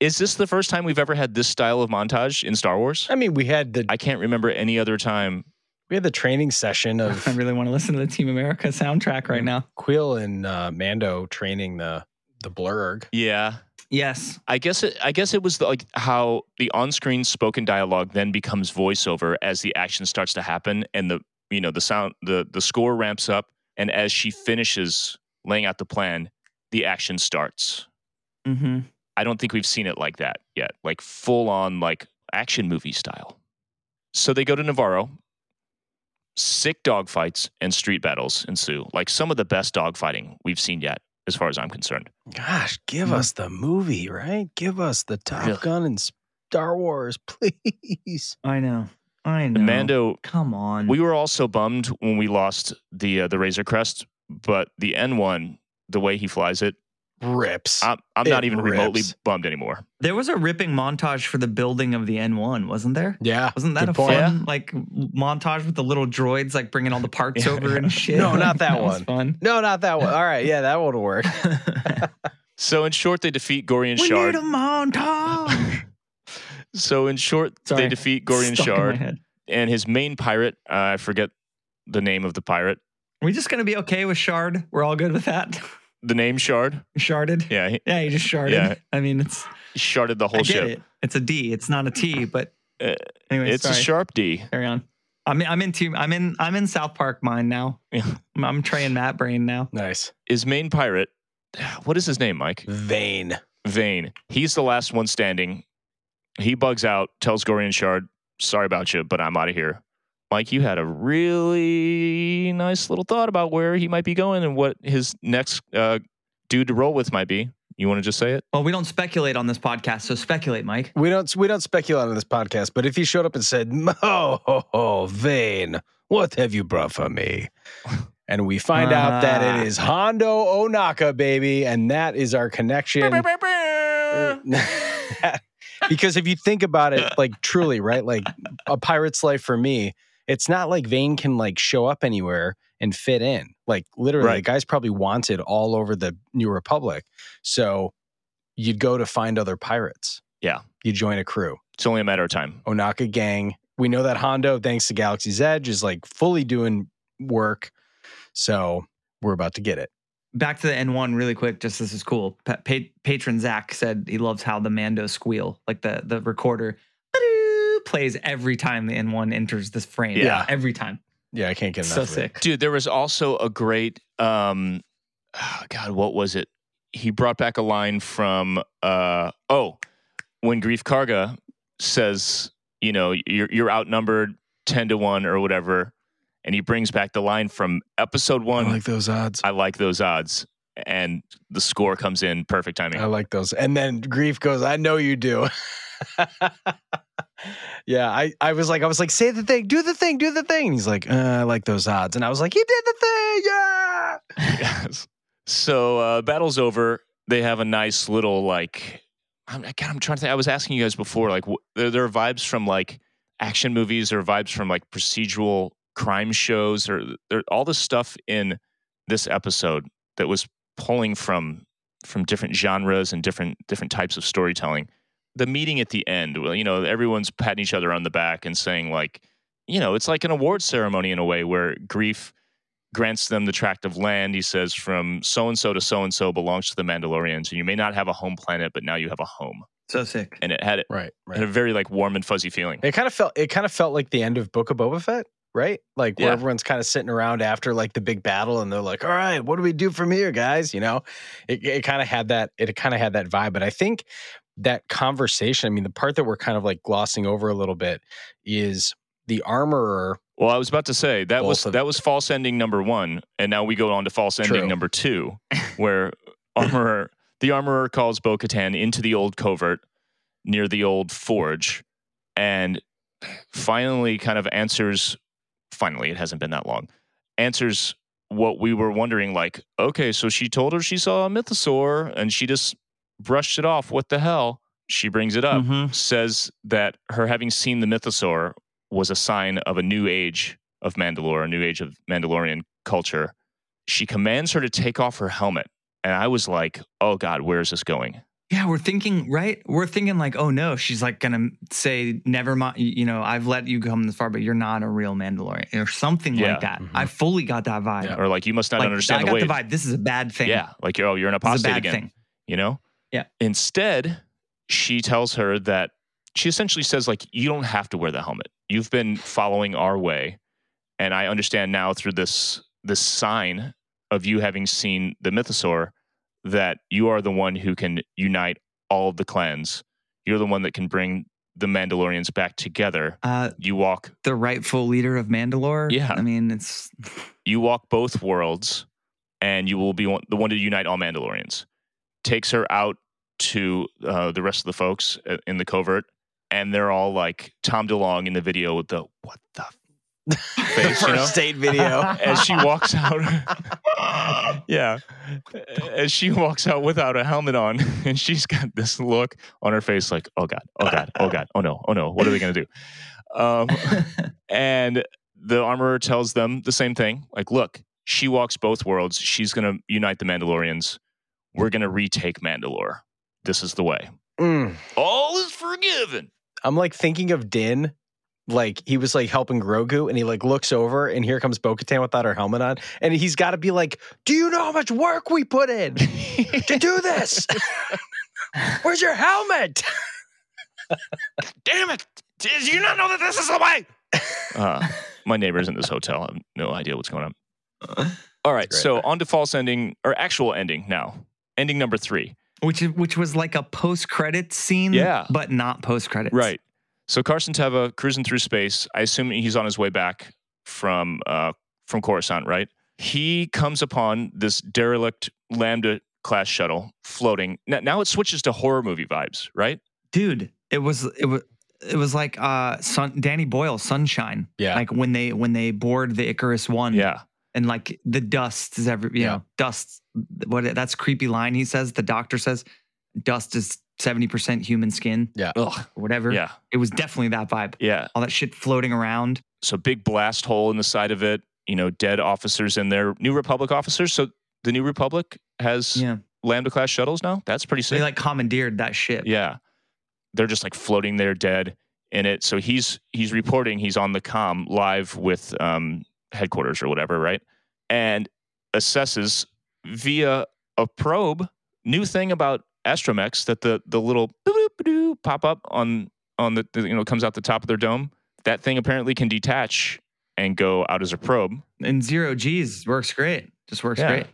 [SPEAKER 1] Is this the first time we've ever had this style of montage in Star Wars?
[SPEAKER 4] I mean, we had the
[SPEAKER 1] I can't remember any other time.
[SPEAKER 4] we had the training session of
[SPEAKER 3] I really want to listen to the Team America soundtrack right now.
[SPEAKER 4] Kuiil and uh, Mando training the the blurg.
[SPEAKER 1] Yeah.
[SPEAKER 3] Yes.
[SPEAKER 1] I guess it, I guess it was the, like how the on-screen spoken dialogue then becomes voiceover as the action starts to happen and the you know the sound the the score ramps up and as she finishes laying out the plan, the action starts.
[SPEAKER 3] Mm-hmm.
[SPEAKER 1] I don't think we've seen it like that yet, like full on like action movie style. So they go to Nevarro. Sick dogfights and street battles ensue, like some of the best dogfighting we've seen yet, as far as I'm concerned.
[SPEAKER 4] Gosh, give
[SPEAKER 3] Mhm.
[SPEAKER 4] us the movie, right? Give us the Top
[SPEAKER 1] Really?
[SPEAKER 4] Gun and Star Wars, please.
[SPEAKER 3] I know. I know.
[SPEAKER 1] And Mando,
[SPEAKER 3] Come on.
[SPEAKER 1] we were all so bummed when we lost the uh, the Razor Crest, but the N1, the way he flies it,
[SPEAKER 4] Rips.
[SPEAKER 1] I'm, I'm not
[SPEAKER 4] It
[SPEAKER 1] even remotely bummed anymore.
[SPEAKER 3] there was a ripping montage for the building of the N1, wasn't there?
[SPEAKER 4] yeah.
[SPEAKER 3] Wasn't that
[SPEAKER 4] Good
[SPEAKER 3] a
[SPEAKER 4] point.
[SPEAKER 3] fun like montage with the little droids like bringing all the parts
[SPEAKER 1] Yeah.
[SPEAKER 3] over and shit?
[SPEAKER 4] No, not that
[SPEAKER 3] was
[SPEAKER 4] one.
[SPEAKER 3] fun.
[SPEAKER 4] No, not that one. All right, yeah, that would work.
[SPEAKER 1] So in short, they defeat Gorian
[SPEAKER 3] we
[SPEAKER 1] Shard.
[SPEAKER 3] need a montage.
[SPEAKER 1] So in short,
[SPEAKER 3] Sorry.
[SPEAKER 1] they defeat Gorian
[SPEAKER 3] Stuck
[SPEAKER 1] Shard. and his main pirate, uh, I forget the name of the pirate.
[SPEAKER 3] Are we just gonna be okay with Shard? We're all good with that.
[SPEAKER 1] The name Shard.
[SPEAKER 3] Sharded.
[SPEAKER 1] Yeah, he
[SPEAKER 3] Yeah, you just sharded.
[SPEAKER 1] Yeah.
[SPEAKER 3] I mean, it's
[SPEAKER 1] sharded the
[SPEAKER 3] I
[SPEAKER 1] whole
[SPEAKER 3] get
[SPEAKER 1] ship.
[SPEAKER 3] it. It's a D. It's not a T. But
[SPEAKER 1] Uh,
[SPEAKER 3] anyway,
[SPEAKER 1] it's
[SPEAKER 3] sorry.
[SPEAKER 1] a sharp D.
[SPEAKER 3] Carry on. I'm I'm in team. I'm in I'm in South Park mind now.
[SPEAKER 1] Yeah.
[SPEAKER 3] I'm, I'm Trey and Matt brain now.
[SPEAKER 4] nice.
[SPEAKER 1] His main pirate. What is his name, Mike?
[SPEAKER 4] Vane.
[SPEAKER 1] Vane. He's the last one standing. He bugs out, tells Gorian Shard, "Sorry about you, but I'm out of here." Mike, you had a really nice little thought about where he might be going and what his next uh, dude to roll with might be. You want to just say it?
[SPEAKER 3] Well, we don't speculate on this podcast, so speculate, Mike.
[SPEAKER 4] We don't we don't speculate on this podcast, but if he showed up and said, "Oh, ho, ho, Vane, what have you brought for me?" and we find out that
[SPEAKER 3] Ah.
[SPEAKER 4] it is Hondo Ohnaka, baby, and that is our connection. because if you think about it, like truly, right? Like a pirate's life for me, it's not like Vane can like show up anywhere and fit in. Like literally, the guy's probably wanted all over the New Republic. So you'd go to find other pirates.
[SPEAKER 1] Yeah.
[SPEAKER 4] You join a crew.
[SPEAKER 1] It's only a matter of time.
[SPEAKER 4] Ohnaka gang. We know that Hondo, thanks to Galaxy's Edge, is like fully doing work. So we're about to get it.
[SPEAKER 3] Back to the N1 really quick. Just this is cool. Pa- pa- patron Zach said he loves how the Mando squeal, like the the recorder plays every time the N1 enters this frame.
[SPEAKER 1] Yeah.
[SPEAKER 3] every time.
[SPEAKER 4] Yeah, I can't get enough
[SPEAKER 3] So
[SPEAKER 4] of it.
[SPEAKER 3] sick.
[SPEAKER 1] Dude, there was also a great um ah, God, what was it? He brought back a line from uh oh, when Greef Karga says, you know, you're you're outnumbered 10 to 1 or whatever, and he brings back the line from episode 1,
[SPEAKER 4] I like those odds.
[SPEAKER 1] I like those odds. And the score comes in perfect timing.
[SPEAKER 4] I like those. And then Greef goes, I know you do. yeah, I, I was like, I was like, say the thing, do the thing, do the thing. And he's like, uh, I like those odds. And I was like, he did the thing. Yeah.
[SPEAKER 1] yes. So uh, battle's over. They have a nice little like. I'm, God, I'm trying to think. I was asking you guys before, like, wh- there, there are vibes from like action movies, or vibes from like procedural crime shows, or there, all the stuff in this episode that was pulling from from different genres and different different types of storytelling. The meeting at the end, well, you know, everyone's patting each other on the back and saying like, you know, it's like an award ceremony in a way where Greef grants them the tract of land. He says, from so and so to so and so belongs to the Mandalorians. And you may not have a home planet, but now you have a home.
[SPEAKER 3] So sick.
[SPEAKER 1] And it had, it
[SPEAKER 4] Right.
[SPEAKER 1] had a very like warm and fuzzy feeling.
[SPEAKER 4] It kind of felt it kind of felt like the end of Book of Boba Fett, right? Like where
[SPEAKER 1] Yeah.
[SPEAKER 4] everyone's kind of sitting around after like the big battle and they're like, All right, what do we do from here, guys? You know, it, it kind of had that, it kind of had that vibe. But I think that conversation, I mean, the part that we're kind of like glossing over a little bit is the armorer.
[SPEAKER 1] Well, I was about to say that was that was false ending number one, and now we go on to false ending
[SPEAKER 4] True.
[SPEAKER 1] number two, where armorer the armorer calls Bo Katan into the old covert near the old forge, and finally kind of answers. Finally, it hasn't been that long. Answers what we were wondering. Like, okay, so she told her she saw a mythosaur, and she just brushed it off. What the hell? She brings it up
[SPEAKER 3] Mhm.
[SPEAKER 1] says that her having seen the mythosaur was a sign of a new age of Mandalore, a new age of Mandalorian culture. She commands her to take off her helmet. And I was like, oh God, where is this going?
[SPEAKER 3] Yeah, we're thinking, right? We're thinking like, oh no, she's like gonna say, never mind. You know, I've let you come this far, but you're not a real Mandalorian or something
[SPEAKER 1] Yeah.
[SPEAKER 3] like that.
[SPEAKER 4] Mhm.
[SPEAKER 3] I fully got that vibe.
[SPEAKER 4] Yeah.
[SPEAKER 1] Or like, you must not
[SPEAKER 3] Like,
[SPEAKER 1] understand
[SPEAKER 3] I
[SPEAKER 1] the
[SPEAKER 3] got the vibe. This is a bad thing.
[SPEAKER 1] Yeah, like, oh, you're an
[SPEAKER 3] this is a
[SPEAKER 1] apostate
[SPEAKER 3] bad
[SPEAKER 1] again.
[SPEAKER 3] thing.
[SPEAKER 1] You know?
[SPEAKER 3] Yeah.
[SPEAKER 1] Instead, she tells her that she essentially says, like, you don't have to wear the helmet. You've been following our way. And I understand now through this this sign of you having seen the mythosaur that you are the one who can unite all of the clans. You're the one that can bring the Mandalorians back together.
[SPEAKER 3] Uh,
[SPEAKER 1] You walk
[SPEAKER 3] the rightful leader of Mandalore.
[SPEAKER 1] Yeah.
[SPEAKER 3] I mean, it's
[SPEAKER 1] you walk both worlds and you will be one, the one to unite all Mandalorians. Takes her out to uh, the rest of the folks uh, in the covert, and they're all like Tom DeLong in the video with the what the face, you know?
[SPEAKER 4] First date video.
[SPEAKER 1] as she walks out. yeah, as she walks out without a helmet on, and she's got this look on her face, like, "Oh God, oh God, oh God, oh no, oh no, what are they gonna do?" Um, and the armorer tells them the same thing like look she walks both worlds she's going to unite the mandalorians we're going to retake mandalore this is the way
[SPEAKER 4] Mm.
[SPEAKER 1] all is forgiven
[SPEAKER 4] I'm like thinking of Din. Like he was like helping Grogu and he like looks over and here comes Bo Katan without her helmet on. And he's got to be like, Do you know how much work we put in to do this? Where's your helmet?
[SPEAKER 1] damn it did you not know that this is the way uh, my neighbor's in this hotel i have no idea what's going on all right so on to false ending or actual ending now ending number three
[SPEAKER 3] which which was like a post credit scene.
[SPEAKER 1] Yeah.
[SPEAKER 3] but not post credits.
[SPEAKER 1] Right. So Carson Teva cruising through space. I assume he's on his way back from uh, from Coruscant, right? He comes upon this derelict Lambda class shuttle floating. Now, now it switches to horror movie vibes, right?
[SPEAKER 3] dude it was it was it was like uh sun danny boyle sunshine
[SPEAKER 4] Yeah.
[SPEAKER 3] like when they when they board the icarus one
[SPEAKER 1] Yeah.
[SPEAKER 3] and like the dust is every you
[SPEAKER 4] Yeah.
[SPEAKER 3] know dust what that's creepy line he says the doctor says dust is 70% human skin
[SPEAKER 1] Yeah.
[SPEAKER 3] Ugh. whatever
[SPEAKER 1] Yeah.
[SPEAKER 3] it was definitely that vibe
[SPEAKER 1] Yeah.
[SPEAKER 3] all that shit floating around
[SPEAKER 1] So big blast hole in the side of it. You know, dead officers in there. New Republic officers. So the New Republic has
[SPEAKER 3] yeah
[SPEAKER 1] Lambda class shuttles now. That's pretty
[SPEAKER 3] so
[SPEAKER 1] sick.
[SPEAKER 3] they like commandeered that ship
[SPEAKER 1] Yeah. They're just like floating there dead in it. So he's he's reporting he's on the com live with um headquarters or whatever, right? And assesses via a probe new thing about astromechs that the the little pop up on on the, you know comes out the top of their dome. That thing apparently can detach and go out as a probe.
[SPEAKER 3] and zero g's works great just works
[SPEAKER 1] Yeah.
[SPEAKER 3] great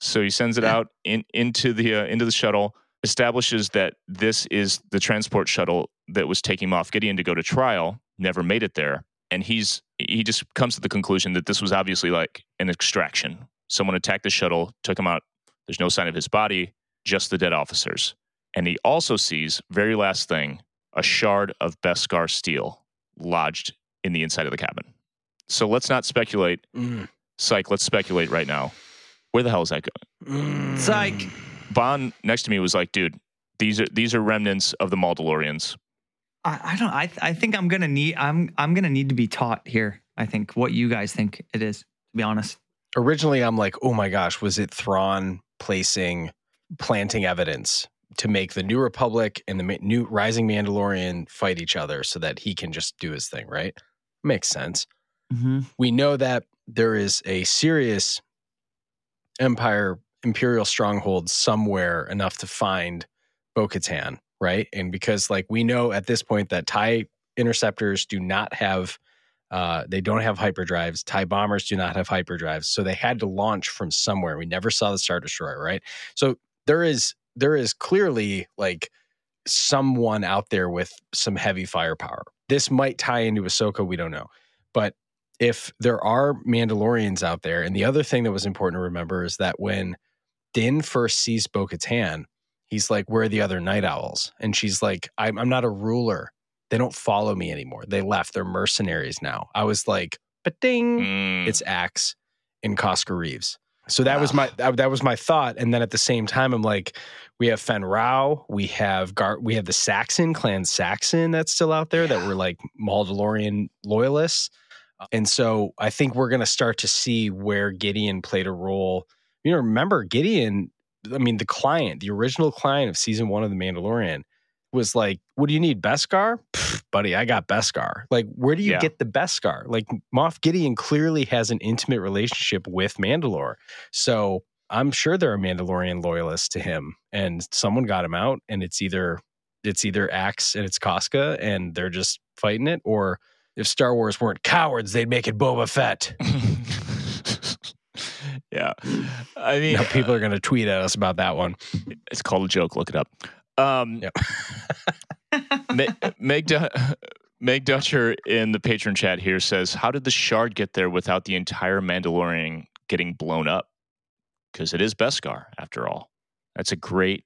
[SPEAKER 1] So he sends it
[SPEAKER 3] Yeah.
[SPEAKER 1] out in, into the uh, into the shuttle, establishes that this is the transport shuttle that was taking him off Gideon to go to trial. Never made it there, and he's he just comes to the conclusion that this was obviously like an extraction. Someone attacked the shuttle, took him out. There's no sign of his body, just the dead officers. And he also sees very last thing a shard of Beskar steel lodged in the inside of the cabin. So let's not speculate.
[SPEAKER 4] Mm.
[SPEAKER 1] Psych, let's speculate right now. Where the hell is that going?
[SPEAKER 4] Mm.
[SPEAKER 3] Psych.
[SPEAKER 1] Bond next to me was like, dude, these are these are remnants of the Mandalorians.
[SPEAKER 3] I, I don't I I think I'm gonna need I'm I'm gonna need to be taught here. I think what you guys think it is, to be honest.
[SPEAKER 4] Originally, I'm like, oh my gosh, was it Thrawn placing, planting evidence to make the New Republic and the new Rising Mandalorian fight each other so that he can just do his thing, right? Makes sense.
[SPEAKER 3] Mm-hmm.
[SPEAKER 4] we know that there is a serious empire imperial stronghold somewhere enough to find Bo-Katan, right? And because like we know at this point that TIE interceptors do not have uh, they don't have hyperdrives. TIE bombers do not have hyperdrives. So they had to launch from somewhere. We never saw the Star Destroyer, right? So there is there is clearly like someone out there with some heavy firepower. This might tie into Ahsoka, we don't know. But if there are Mandalorians out there, and the other thing that was important to remember is that when Din first sees Bo Katan, he's like, Where are the other Nite Owls? And she's like, I'm, I'm not a ruler. They don't follow me anymore. They left. They're mercenaries now. I was like, But ding,
[SPEAKER 1] Mm.
[SPEAKER 4] it's Axe and Koska Reeves. So that was my that, was my thought, and then at the same time, I'm like, we have Fenn Rau, we have Gar, we have the Saxon clan Saxon that's still out there that were like Mandalorian loyalists, uh, and so I think we're gonna start to see where Gideon played a role. You know, remember Gideon? I mean, the client, the original client of season one of The Mandalorian, was like, "What do you need, Beskar, Pfft, buddy? I got Beskar. Like, where do you
[SPEAKER 1] Yeah.
[SPEAKER 4] get the Beskar? Like, Moff Gideon clearly has an intimate relationship with Mandalore, so I'm sure there are Mandalorian loyalists to him, and someone got him out, and it's either it's either Axe and it's Koska, and they're just fighting it, or if Star Wars weren't cowards, they'd make it Boba Fett.
[SPEAKER 1] yeah. I mean,
[SPEAKER 4] Now people uh, are going to tweet at us about that one.
[SPEAKER 1] it's called a joke. Look it up. Um,
[SPEAKER 4] Yep.
[SPEAKER 1] Ma- Meg, Du- Meg Dutcher in the patron chat here says, "How did the shard get there without the entire Mandalorian getting blown up? Because it is Beskar, after all. That's a great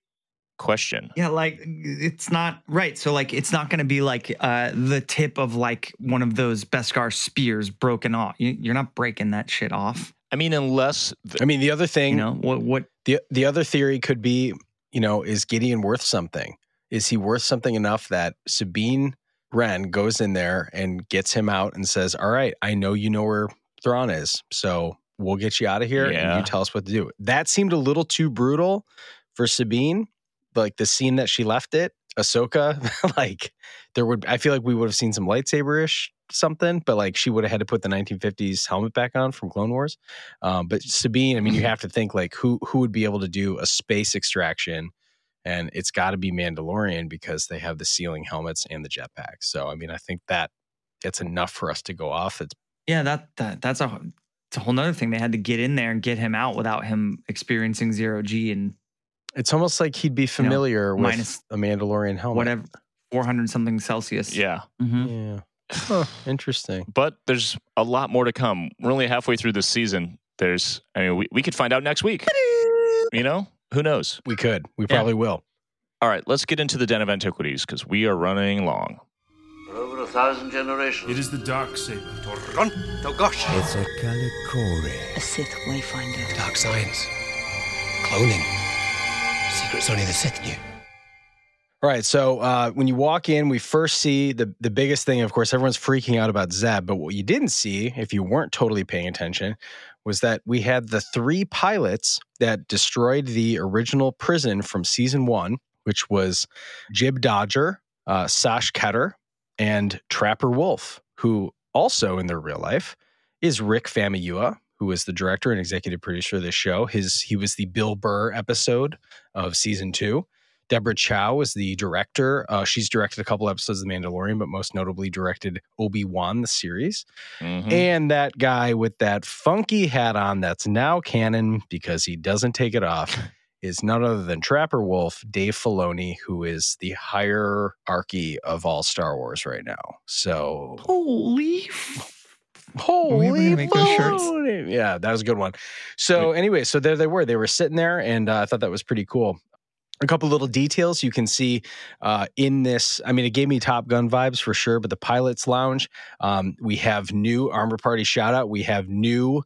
[SPEAKER 1] question.
[SPEAKER 3] Yeah, like it's not right. So like it's not going to be like uh the tip of like one of those Beskar spears broken off. You, you're not breaking that shit off.
[SPEAKER 1] I mean, unless the,
[SPEAKER 4] I mean, the other thing,
[SPEAKER 3] You know what? What?
[SPEAKER 4] the the other theory could be, you know, is Gideon worth something? Is he worth something enough that Sabine Wren goes in there and gets him out and says, "All right, I know you know where Thrawn is, so we'll get you out of here and you tell us what to do." That seemed a little too brutal for Sabine. Like the scene that she left it, Ahsoka, like there would, I feel like we would have seen some lightsaber ish something, but like she would have had to put the 1950s helmet back on from Clone Wars. Um, but Sabine, I mean, you have to think like who who would be able to do a space extraction, and it's got to be Mandalorian because they have the sealing helmets and the jetpacks. So I mean, I think that it's enough for us to go off. It's
[SPEAKER 3] Yeah, that that that's a it's a whole nother thing. They had to get in there and get him out without him experiencing zero G and
[SPEAKER 4] it's almost like he'd be familiar with
[SPEAKER 3] minus
[SPEAKER 4] a Mandalorian helmet.
[SPEAKER 3] whatever four hundred something Celsius.
[SPEAKER 1] yeah.
[SPEAKER 3] Mhm.
[SPEAKER 4] Yeah. Huh, interesting.
[SPEAKER 1] But there's a lot more to come. We're only halfway through this season. There's, I mean, we, we could find out next week. You know, Who knows?
[SPEAKER 4] We could. We
[SPEAKER 3] Yeah.
[SPEAKER 4] probably will.
[SPEAKER 1] All right, let's get into the Den of Antiquities because we are running long.
[SPEAKER 6] For over a thousand generations.
[SPEAKER 7] It is the dark saber.
[SPEAKER 8] It's a Kalikori.
[SPEAKER 9] A Sith Wayfinder.
[SPEAKER 8] Dark science. Cloning. Secrets only the Sith knew.
[SPEAKER 4] All right. So uh, when you walk in, we first see the the biggest thing. Of course, everyone's freaking out about Zeb, but what you didn't see, if you weren't totally paying attention, was that we had the three pilots that destroyed the original prison from season one, which was Jib Dodger, uh, Sash Ketter, and Trapper Wolf, who also in their real life is Rick Famuyiwa, who is the director and executive producer of this show. His he was the Bill Burr episode of season two. Deborah Chow is the director. Uh, she's directed a couple episodes of The Mandalorian, but most notably directed Obi Wan the series.
[SPEAKER 1] Mhm.
[SPEAKER 4] And that guy with that funky hat on that's now canon because he doesn't take it off is none other than Trapper Wolf, Dave Filoni, who is the hierarchy of all Star Wars right now. So
[SPEAKER 3] Holy.
[SPEAKER 4] Holy
[SPEAKER 3] gonna make those shirts?
[SPEAKER 4] moly. Yeah, that was a good one. So anyway, so there they were. They were sitting there, and uh, I thought that was pretty cool. A couple little details you can see uh, in this. I mean, it gave me Top Gun vibes for sure. But the pilots' lounge, um, we have new armor party shout out. We have new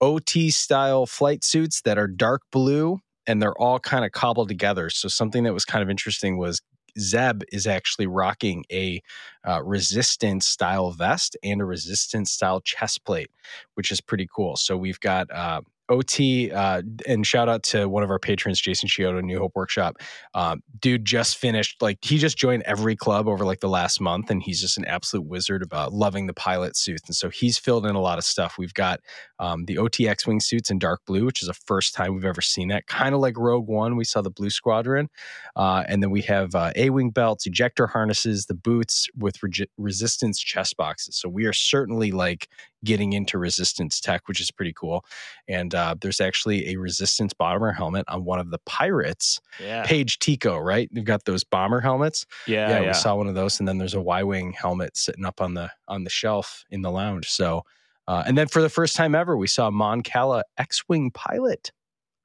[SPEAKER 4] OT style flight suits that are dark blue, and they're all kind of cobbled together. So something that was kind of interesting was Zeb is actually rocking a uh, resistance style vest and a resistance style chest plate, which is pretty cool. So we've got uh, OT uh, and shout out to one of our patrons, Jason Chiodo, New Hope Workshop. Um, dude just finished, like, he just joined every club over like the last month, and he's just an absolute wizard about loving the pilot suits. And so he's filled in a lot of stuff. We've got um, the OTX wingsuits Wing in dark blue, which is the first time we've ever seen that. Kind of like Rogue One, we saw the Blue Squadron. Uh, and then we have uh, A Wing belts, ejector harnesses, the boots with regi- resistance chest boxes. So we are certainly like getting into resistance tech, which is pretty cool. And uh, there's actually a resistance bomber helmet on one of the pirates,
[SPEAKER 1] yeah.
[SPEAKER 4] Paige Tico, right? They've got those bomber helmets.
[SPEAKER 1] yeah,
[SPEAKER 4] Yeah,
[SPEAKER 1] yeah,
[SPEAKER 4] we saw one of those, and then there's a Y wing helmet sitting up on the on the shelf in the lounge. So, uh, and then for the first time ever, we saw Mon Cala X-wing pilot.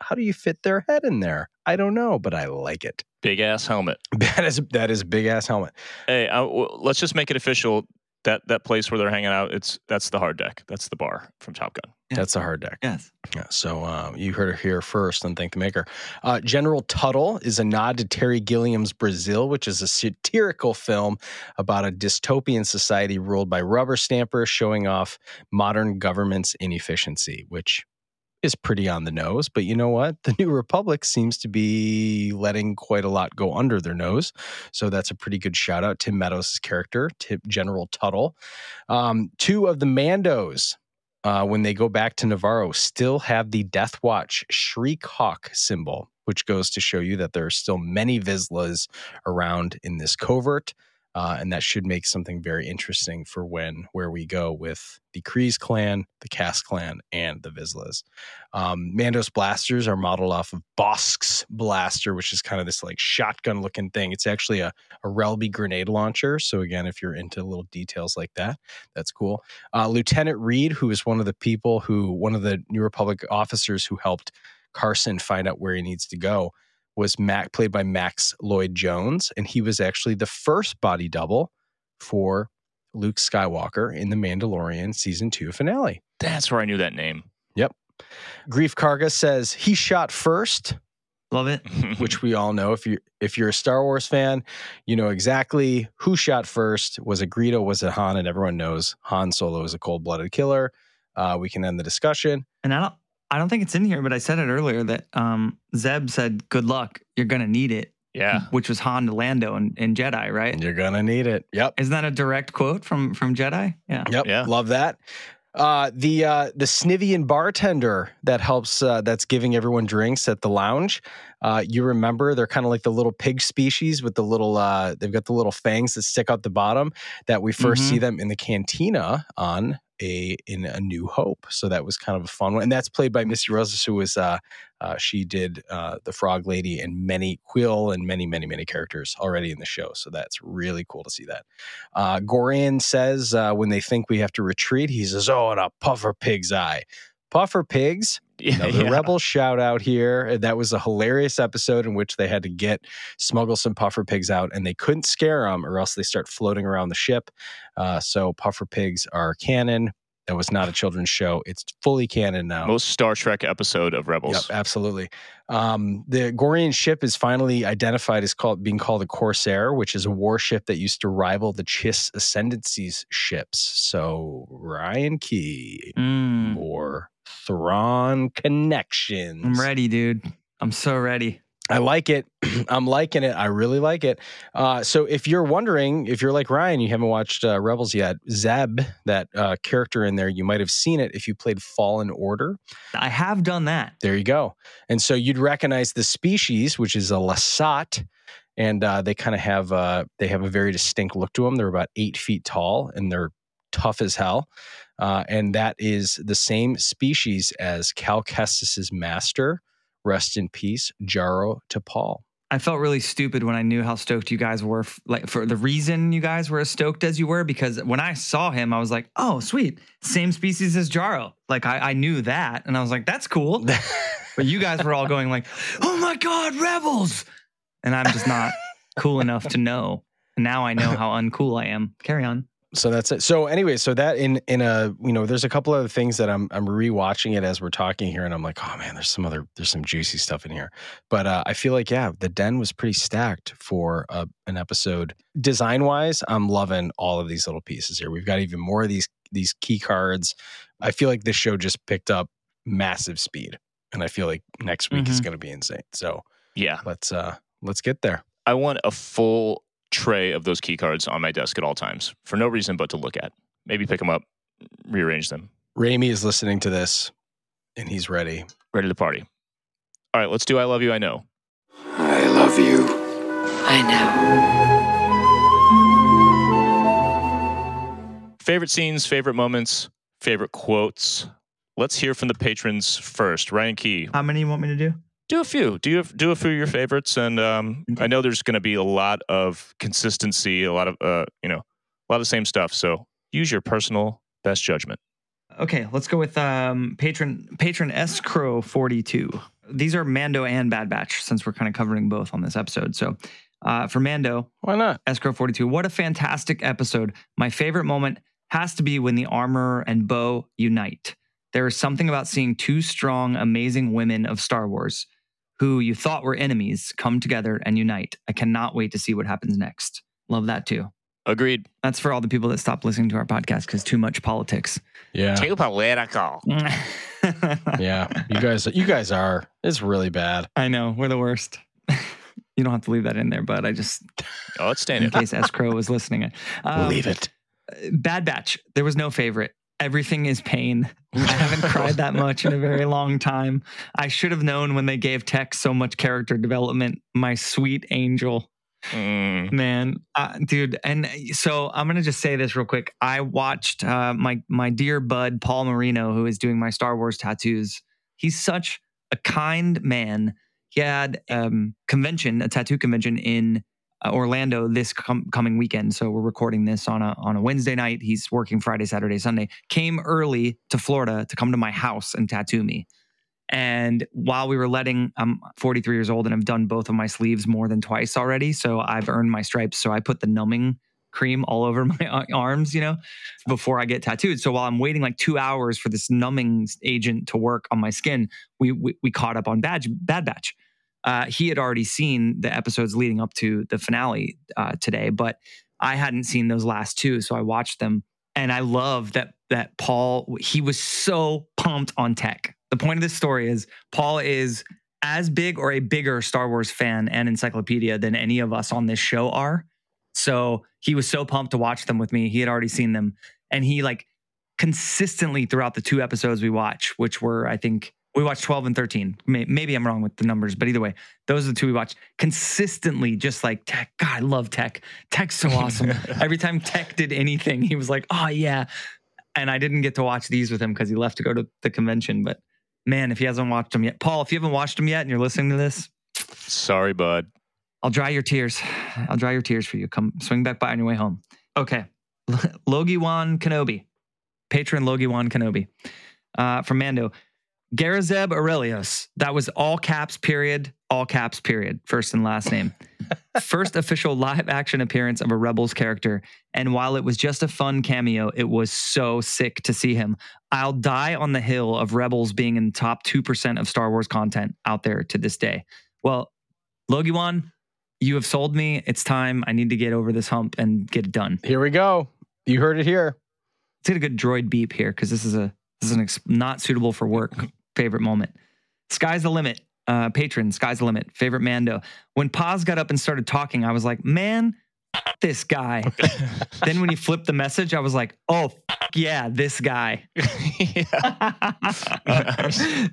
[SPEAKER 4] How do you fit their head in there? I don't know, but I like it.
[SPEAKER 1] Big ass helmet.
[SPEAKER 4] That is that is big ass helmet.
[SPEAKER 1] Hey, I, w- let's just make it official. That that place where they're hanging out, it's that's the hard deck. That's the bar from Top Gun.
[SPEAKER 3] Yeah.
[SPEAKER 4] That's a hard deck.
[SPEAKER 3] Yes.
[SPEAKER 4] Yeah, so uh, you heard it here first, and thank the maker. Uh, General Tuttle is a nod to Terry Gilliam's Brazil, which is a satirical film about a dystopian society ruled by rubber stampers, showing off modern government's inefficiency, which is pretty on the nose. But you know what? The New Republic seems to be letting quite a lot go under their nose. So that's a pretty good shout out. Tim Meadows' character, Tim, General Tuttle. Um, two of the Mandos uh, when they go back to Nevarro, still have the Death Watch Shriek Hawk symbol, which goes to show you that there are still many Vizslas around in this covert. Uh, and that should make something very interesting for when where we go with the Kryze clan, the Cass clan, and the Vizslas. Um, Mando's blasters are modeled off of Bossk's blaster, which is kind of this like shotgun looking thing. It's actually a, a Relby grenade launcher. So again, if you're into little details like that, that's cool. Uh, Lieutenant Reed, who is one of the people who, one of the New Republic officers who helped Carson find out where he needs to go, was Mac, played by Max Lloyd Jones, and he was actually the first body double for Luke Skywalker in the Mandalorian season two finale.
[SPEAKER 1] That's where I knew that name.
[SPEAKER 4] Yep. Greef Karga says he shot first,
[SPEAKER 3] Love it.
[SPEAKER 4] which we all know. If you're if you're a Star Wars fan, you know exactly who shot first. Was it Greedo? Was it Han? And everyone knows Han Solo is a cold blooded killer. Uh, we can end the discussion.
[SPEAKER 3] And I don't I don't think it's in here, but I said it earlier that um Zeb said, Good luck, you're gonna need it.
[SPEAKER 1] yeah.
[SPEAKER 3] Which was Han to Lando and, and Jedi, right?
[SPEAKER 4] You're gonna need it. Yep.
[SPEAKER 3] Isn't that a direct quote from from Jedi? Yeah.
[SPEAKER 4] Yep.
[SPEAKER 1] Yeah.
[SPEAKER 4] Love that. Uh, the uh, the Snivian bartender that helps uh, that's giving everyone drinks at the lounge. Uh, you remember they're kind of like the little pig species with the little uh, they've got the little fangs that stick out the bottom that we 1st
[SPEAKER 3] Mhm.
[SPEAKER 4] see them in the cantina on a in a New Hope. So that was kind of a fun one, and that's played by Misty Rosas, who was uh, uh, she did uh, the Frog Lady and many Kuiil and many many many characters already in the show. So that's really cool to see that. Uh, Gorian says uh, when they think we have to retreat, he says, "Oh, and a puffer pig's eye." Puffer pigs Another
[SPEAKER 1] yeah.
[SPEAKER 4] Rebel shout out here. That was a hilarious episode in which they had to get smuggle some puffer pigs out, and they couldn't scare them, or else they start floating around the ship. Uh, so puffer pigs are canon. That was not a children's show. It's fully canon now.
[SPEAKER 1] Most Star Trek episode of Rebels.
[SPEAKER 4] Yep, absolutely. Um, the Gorian ship is finally identified as called being called a Corsair, which is a warship that used to rival the Chiss Ascendancy's ships. So Ryan Key,
[SPEAKER 3] Mm,
[SPEAKER 4] more Thrawn connections.
[SPEAKER 3] I'm ready, dude. I'm so ready.
[SPEAKER 4] I like it. I'm liking it. I really like it. Uh, so if you're wondering, if you're like Ryan, you haven't watched uh, Rebels yet, Zeb, that uh, character in there, you might have seen it if you played Fallen Order.
[SPEAKER 3] I have done that.
[SPEAKER 4] There you go. And so you'd recognize the species, which is a Lasat, and uh, they kind of have uh, they have a very distinct look to them. They're about eight feet tall and they're tough as hell. Uh, and that is the same species as Cal Kestis's master. Rest in peace, Jaro Tapal.
[SPEAKER 3] I felt really stupid when I knew how stoked you guys were, f- like for the reason you guys were as stoked as you were, because when I saw him, I was like, oh, sweet. Same species as Jaro. Like I, I knew that. And I was like, that's cool. But you guys were all going like, oh my God, rebels. And I'm just not cool enough to know. And now I know how uncool I am. Carry on.
[SPEAKER 4] So that's it. So anyway, so that in in a you know, there's a couple other things that I'm I'm rewatching it as we're talking here, and I'm like, oh man, there's some other there's some juicy stuff in here. But uh, I feel like yeah, the den was pretty stacked for uh, an episode. Design wise, I'm loving all of these little pieces here. We've got even more of these these key cards. I feel like this show just picked up massive speed, and I feel like next week is
[SPEAKER 3] Mhm.
[SPEAKER 4] going to be insane. So
[SPEAKER 1] Yeah.
[SPEAKER 4] let's uh let's get there.
[SPEAKER 1] I want a full tray of those key cards on my desk at all times for no reason but to look at. Maybe pick them up, rearrange them,
[SPEAKER 4] Raimi is listening to this, and he's ready.
[SPEAKER 1] ready to party. All right, let's do I Love You, I Know.
[SPEAKER 8] I love you.
[SPEAKER 7] I know.
[SPEAKER 1] Favorite scenes, favorite moments, favorite quotes. Let's hear from the patrons first. Ryan Key,
[SPEAKER 3] How many you want me to do?
[SPEAKER 1] Do a few. Do you do a few of your favorites? And um, I know there's going to be a lot of consistency, a lot of uh, you know, a lot of the same stuff. So use your personal best judgment.
[SPEAKER 3] Okay, let's go with um, patron patron escrow forty two. These are Mando and Bad Batch since we're kind of covering both on this episode. So uh, for Mando,
[SPEAKER 4] Why not?
[SPEAKER 3] Escrow 42. What a fantastic episode. My favorite moment has to be when the armor and Bo unite. There is something about seeing two strong, amazing women of Star Wars who you thought were enemies come together and unite. I cannot wait to see what happens next. Love that too.
[SPEAKER 1] Agreed.
[SPEAKER 3] That's for all the people that stopped listening to our podcast because too much politics.
[SPEAKER 4] Yeah.
[SPEAKER 1] Too political.
[SPEAKER 4] Yeah. You guys you guys are. It's really bad.
[SPEAKER 3] I know. We're the worst. you don't have to leave that in there, but I just,
[SPEAKER 1] Oh, it's staying
[SPEAKER 3] in
[SPEAKER 1] in.
[SPEAKER 3] case Escrow was listening. Um,
[SPEAKER 4] Leave it.
[SPEAKER 3] Bad Batch. There was no favorite. Everything is pain. I haven't cried that much in a very long time. I should have known when they gave Tech so much character development. My sweet angel,
[SPEAKER 1] Mm,
[SPEAKER 3] man, uh, dude. And so I'm gonna just say this real quick. I watched uh, my my dear bud Paul Marino, who is doing my Star Wars tattoos. He's such a kind man. He had um convention, a tattoo convention in uh, Orlando this com- coming weekend. So we're recording this on a on a Wednesday night. He's working Friday, Saturday, Sunday. Came early to Florida to come to my house and tattoo me. And while we were letting, I'm 43 years old and I've done both of my sleeves more than twice already. So I've earned my stripes. So I put the numbing cream all over my arms, you know, before I get tattooed. So while I'm waiting like two hours for this numbing agent to work on my skin, we we, we caught up on Badge, Bad Batch. Uh, he had already seen the episodes leading up to the finale uh, today, but I hadn't seen those last two, so I watched them, and I love that that Paul he was so pumped on tech. The point of this story is Paul is as big or a bigger Star Wars fan and encyclopedia than any of us on this show are. So he was so pumped to watch them with me. He had already seen them, and he like consistently throughout the two episodes we watch, which were I think we watched 12 and 13. Maybe I'm wrong with the numbers, but either way, those are the two we watched consistently. Just like Tech, God, I love Tech. Tech's so awesome. Every time Tech did anything, he was like, "Oh yeah." And I didn't get to watch these with him because he left to go to the convention. But man, if he hasn't watched them yet, Paul, if you haven't watched them yet and you're listening to this,
[SPEAKER 1] sorry, bud.
[SPEAKER 3] I'll dry your tears. I'll dry your tears for you. Come swing back by on your way home. Okay. Logi Wan Kenobi, patron Logi Wan Kenobi uh, from Mando. Garazeb Orrelios. That was all caps, period, all caps, period, first and last name. first official live action appearance of a Rebels character. And while it was just a fun cameo, it was so sick to see him. I'll die on the hill of Rebels being in the top 2% of Star Wars content out there to this day. Well, Logiwan, you have sold me. It's time. I need to get over this hump and get it done.
[SPEAKER 4] Here we go. You heard it here.
[SPEAKER 3] Let's get a good droid beep here because this is a this is an ex- not suitable for work favorite moment. Sky's the limit. Uh, patron, sky's the limit. Favorite Mando. When Paz got up and started talking, I was like, man, this guy. then when he flipped the message, I was like, oh yeah, this guy.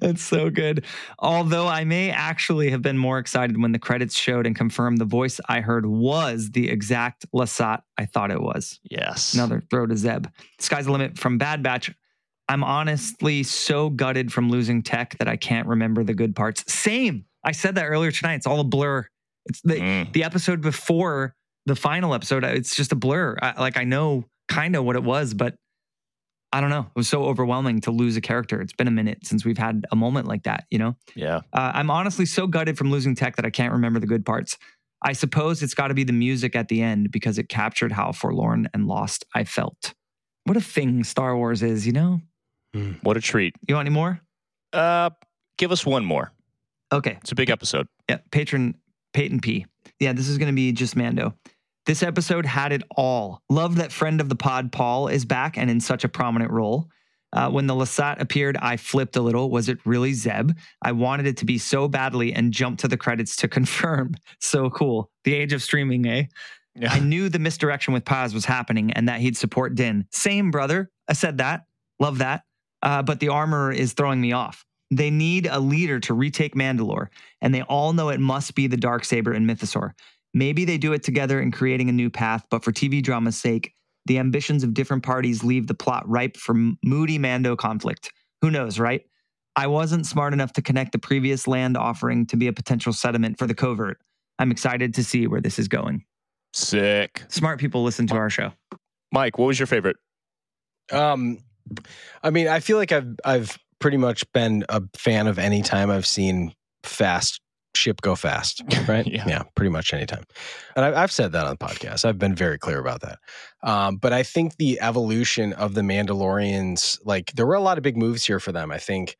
[SPEAKER 3] That's so good. Although I may actually have been more excited when the credits showed and confirmed the voice I heard was the exact Lasat I thought it was.
[SPEAKER 1] yes.
[SPEAKER 3] Another throw to Zeb. Sky's the limit from Bad Batch. I'm honestly so gutted from losing tech that I can't remember the good parts. Same. I said that earlier tonight. It's all a blur. It's the
[SPEAKER 1] Mm.
[SPEAKER 3] the episode before the final episode. It's just a blur. I, like I know kind of what it was, but I don't know. It was so overwhelming to lose a character. It's been a minute since we've had a moment like that. You know.
[SPEAKER 1] Yeah.
[SPEAKER 3] Uh, I'm honestly so gutted from losing tech that I can't remember the good parts. I suppose it's got to be the music at the end because it captured how forlorn and lost I felt. What a thing Star Wars is, you know?
[SPEAKER 1] What a treat.
[SPEAKER 3] You want any more?
[SPEAKER 1] Uh, give us one more.
[SPEAKER 3] Okay.
[SPEAKER 1] It's a big episode.
[SPEAKER 3] Yeah. Patron Peyton P. Yeah, this is going to be just Mando. This episode had it all. Love that friend of the pod, Paul, is back and in such a prominent role. Uh, when the Lasat appeared, I flipped a little. Was it really Zeb? I wanted it to be so badly and jumped to the credits to confirm. So cool. The age of streaming, eh?
[SPEAKER 1] Yeah.
[SPEAKER 3] I knew the misdirection with Paz was happening and that he'd support Din. Same, brother. I said that. Love that. Uh, but the armor is throwing me off. They need a leader to retake Mandalore, and they all know it must be the dark saber and Mythosaur. Maybe they do it together in creating a new path, but for TV drama's sake, the ambitions of different parties leave the plot ripe for moody Mando conflict. Who knows, right? I wasn't smart enough to connect the previous land offering to be a potential sediment for the covert. I'm excited to see where this is going.
[SPEAKER 1] Sick.
[SPEAKER 3] Smart people listen to our show.
[SPEAKER 1] Mike, what was your favorite?
[SPEAKER 4] Um, I mean, I feel like I've I've pretty much been a fan of any time I've seen fast ship go fast, right?
[SPEAKER 1] Yeah.
[SPEAKER 4] pretty much anytime. And I, I've said that on the podcast. I've been very clear about that. Um, but I think the evolution of the Mandalorians, like there were a lot of big moves here for them. I think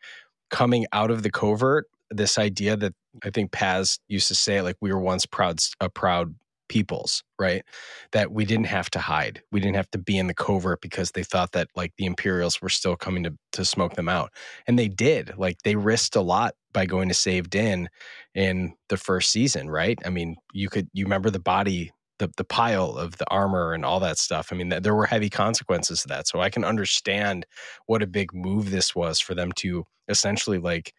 [SPEAKER 4] coming out of the covert, this idea that I think Paz used to say, like we were once proud, a proud peoples, right? That we didn't have to hide. We didn't have to be in the covert because they thought that like the Imperials were still coming to to smoke them out. And they did. Like they risked a lot by going to save In in the first season, right? I mean, you could you remember the body the, the pile of the armor and all that stuff. I mean, th- there were heavy consequences to that. So I can understand what a big move this was for them to essentially like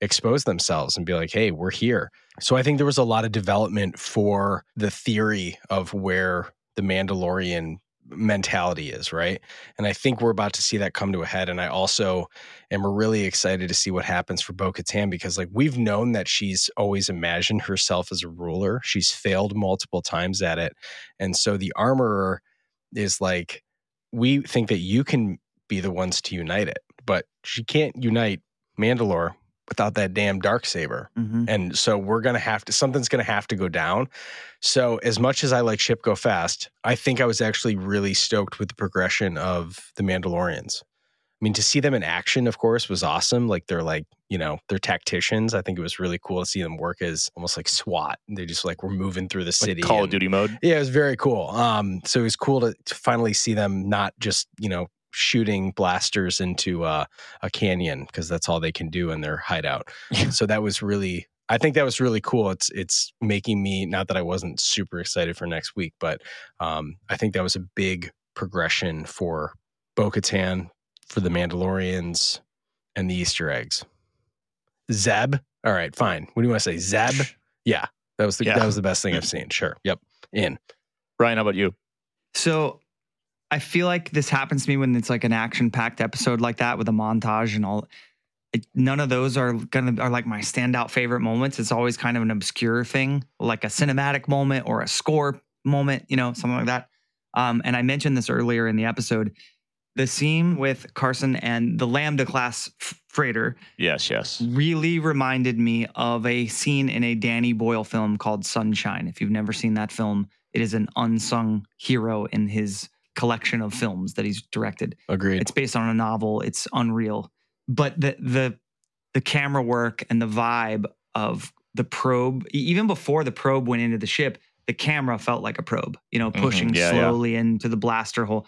[SPEAKER 4] expose themselves and be like, hey, we're here. So I think there was a lot of development for the theory of where the Mandalorian mentality is, right? And I think we're about to see that come to a head. And I also am really excited to see what happens for Bo Katan because, like, we've known that she's always imagined herself as a ruler. She's failed multiple times at it. And so the armorer is like, we think that you can be the ones to unite it, but she can't unite Mandalore without that damn dark saber.
[SPEAKER 3] Mm-hmm.
[SPEAKER 4] And so we're going to have to, something's going to have to go down. So, as much as I like Ship Go Fast, I think I was actually really stoked with the progression of the Mandalorians. I mean, to see them in action, of course, was awesome. Like they're like, you know, they're tacticians. I think it was really cool to see them work as almost like SWAT. They just like were moving through the
[SPEAKER 1] Like
[SPEAKER 4] city.
[SPEAKER 1] Call of Duty mode.
[SPEAKER 4] yeah, it was very cool. Um, so it was cool to, to finally see them not just you know shooting blasters into uh, a canyon because that's all they can do in their hideout. so that was really, I think that was really cool. It's it's making me not that I wasn't super excited for next week, but um, I think that was a big progression for Bo-Katan, for the Mandalorians, and the Easter eggs. Zeb. All right, fine. What do you want to say? Zeb. Yeah, that was the
[SPEAKER 1] Yeah.
[SPEAKER 4] that was the best thing I've seen. Sure. Yep. In.
[SPEAKER 1] Ryan, how about you?
[SPEAKER 3] So I feel like this happens to me when it's like an action packed episode like that with a montage and all. It, none of those are gonna are like my standout favorite moments. It's always kind of an obscure thing, like a cinematic moment or a score moment, you know, something like that. Um, and I mentioned this earlier in the episode. the scene with Carson and the Lambda class f- freighter
[SPEAKER 1] Yes, yes.
[SPEAKER 3] really reminded me of a scene in a Danny Boyle film called Sunshine. If you've never seen that film, it is an unsung hero in his collection of films that he's directed.
[SPEAKER 4] Agreed.
[SPEAKER 3] It's based on a novel. It's unreal. But the the the camera work and the vibe of the probe, even before the probe went into the ship, the camera felt like a probe, you know,
[SPEAKER 1] Mhm.
[SPEAKER 3] pushing
[SPEAKER 1] Yeah, yeah.
[SPEAKER 3] slowly into the blaster hole.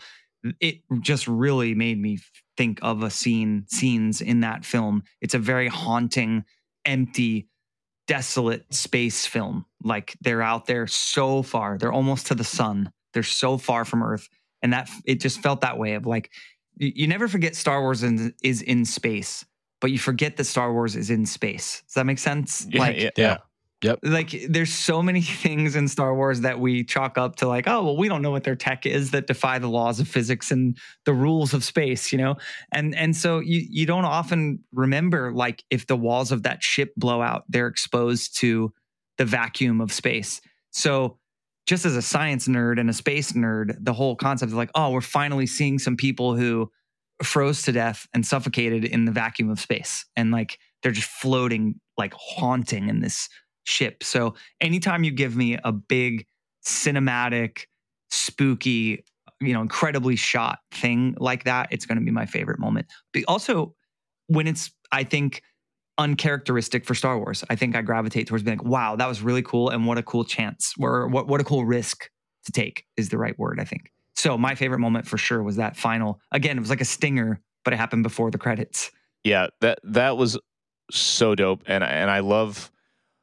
[SPEAKER 3] It just really made me think of a scene, scenes in that film. It's a very haunting, empty, desolate space film. Like they're out there so far, they're almost to the sun. They're so far from Earth. And that it just felt that way of like you, you never forget Star Wars in, is in space, but you forget that Star Wars is in space. Does that make sense?
[SPEAKER 1] Yeah,
[SPEAKER 3] like,
[SPEAKER 1] yeah,
[SPEAKER 4] yeah.
[SPEAKER 1] yeah.
[SPEAKER 3] like there's so many things in Star Wars that we chalk up to like, oh well, we don't know what their tech is that defy the laws of physics and the rules of space, you know? And and so you you don't often remember like if the walls of that ship blow out, they're exposed to the vacuum of space. So just as a science nerd and a space nerd, the whole concept of like, oh, we're finally seeing some people who froze to death and suffocated in the vacuum of space. And like they're just floating, like haunting in this ship. So anytime you give me a big cinematic, spooky, you know, incredibly shot thing like that, it's going to be my favorite moment. But also when it's, I think, uncharacteristic for Star Wars, I think I gravitate towards being like, wow, that was really cool. And what a cool chance or what, what a cool risk to take is the right word, I think. So my favorite moment for sure was that final, again, it was like a stinger, but it happened before the credits.
[SPEAKER 1] Yeah, that that was so dope, and and I love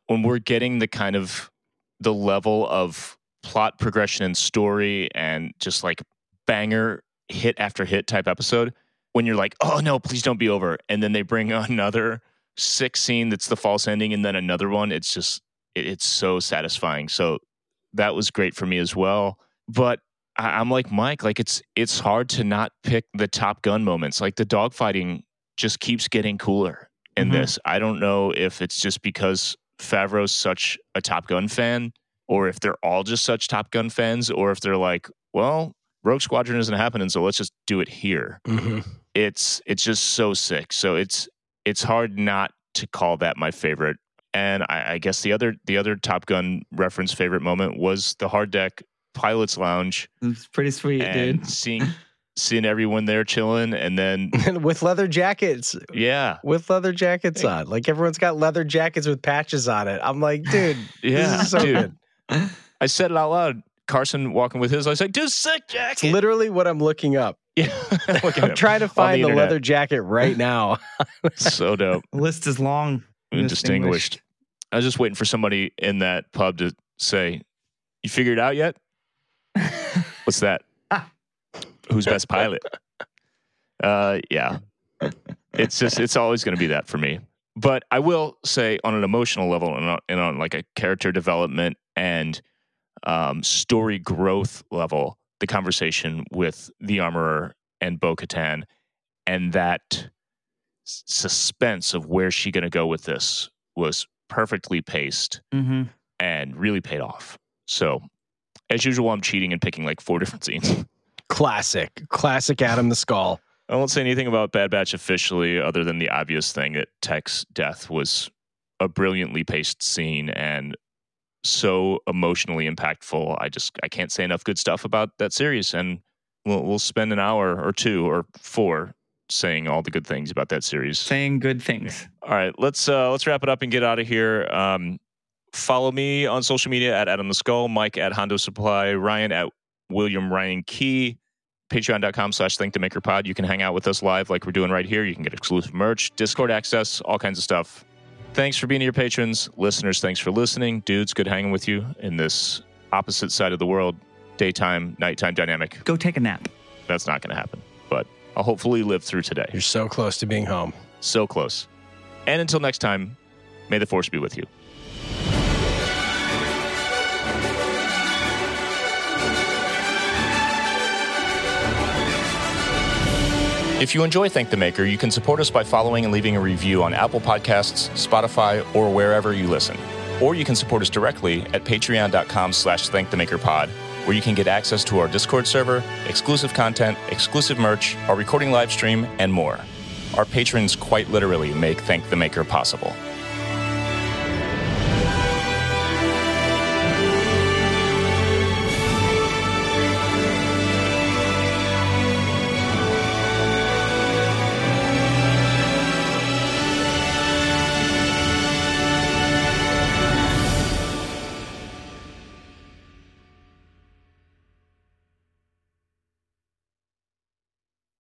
[SPEAKER 1] when we're getting the kind of the level of plot progression and story and just like banger hit after hit type episode. When you're like, oh no, please don't be over, and then they bring another sick scene that's the false ending, and then another one. It's just it, it's so satisfying. So that was great for me as well. But I, I'm like Mike, like it's it's hard to not pick the Top Gun moments, like the dogfighting just keeps getting cooler in
[SPEAKER 3] Mhm.
[SPEAKER 1] this. I don't know if it's just because Favreau's such a Top Gun fan, or if they're all just such Top Gun fans, or if they're like, well, Rogue Squadron isn't happening, so let's just do it here.
[SPEAKER 4] Mhm.
[SPEAKER 1] It's it's just so sick. So it's it's hard not to call that my favorite. And I, I guess the other the other Top Gun reference favorite moment was the hard deck pilots lounge
[SPEAKER 3] It's pretty sweet,
[SPEAKER 1] and
[SPEAKER 3] dude.
[SPEAKER 1] seeing seeing everyone there chilling and then
[SPEAKER 4] with leather jackets,
[SPEAKER 1] yeah
[SPEAKER 4] with leather jackets on. Like everyone's got leather jackets with patches on it. I'm like, dude,
[SPEAKER 1] yeah
[SPEAKER 4] this is so
[SPEAKER 1] dude
[SPEAKER 4] good.
[SPEAKER 1] i said it out loud carson walking with his i was like dude sick
[SPEAKER 4] It's literally what I'm looking up.
[SPEAKER 1] Yeah Look at
[SPEAKER 4] I'm
[SPEAKER 1] him.
[SPEAKER 4] trying to find the,
[SPEAKER 1] internet.
[SPEAKER 4] leather jacket right now.
[SPEAKER 1] so dope
[SPEAKER 3] The list is long.
[SPEAKER 1] and distinguished i was just waiting for somebody in that pub to say you figured it out yet what's that who's best pilot uh yeah it's just it's always going to be that for me but i will say on an emotional level and on, and on like a character development and um, story growth level the conversation with the armorer and bo-katan and that s- suspense of where's she going to go with this was perfectly paced
[SPEAKER 3] Mm-hmm.
[SPEAKER 1] and really paid off so as usual i'm cheating and picking like four different scenes
[SPEAKER 4] Classic. Classic Adam the Skull.
[SPEAKER 1] I won't say anything about Bad Batch officially, other than the obvious thing that Tech's death was a brilliantly paced scene and so emotionally impactful. I just I can't say enough good stuff about that series, and we'll we'll spend an hour or two or four saying all the good things about that series.
[SPEAKER 3] Saying good things.
[SPEAKER 1] All right, let's uh, let's wrap it up and get out of here. Um, follow me on social media at Adam the Skull, Mike at Hondo Supply, Ryan at William Ryan Key, patreon.com slash thank the maker pod. You can hang out with us live like we're doing right here. You can get exclusive merch, Discord access, all kinds of stuff. Thanks for being here, patrons. Listeners, thanks for listening. Dudes, good hanging with you in this opposite side of the world, daytime, nighttime dynamic.
[SPEAKER 3] Go take a nap.
[SPEAKER 1] That's not going to happen, but I'll hopefully live through today.
[SPEAKER 4] You're so close to being home.
[SPEAKER 1] So close. And until next time, may the force be with you. If you enjoy Thank the Maker, you can support us by following and leaving a review on Apple Podcasts, Spotify, or wherever you listen. Or you can support us directly at patreon.com slash thankthemakerpod where you can get access to our Discord server, exclusive content, exclusive merch, our recording live stream, and more. Our patrons quite literally make Thank the Maker possible.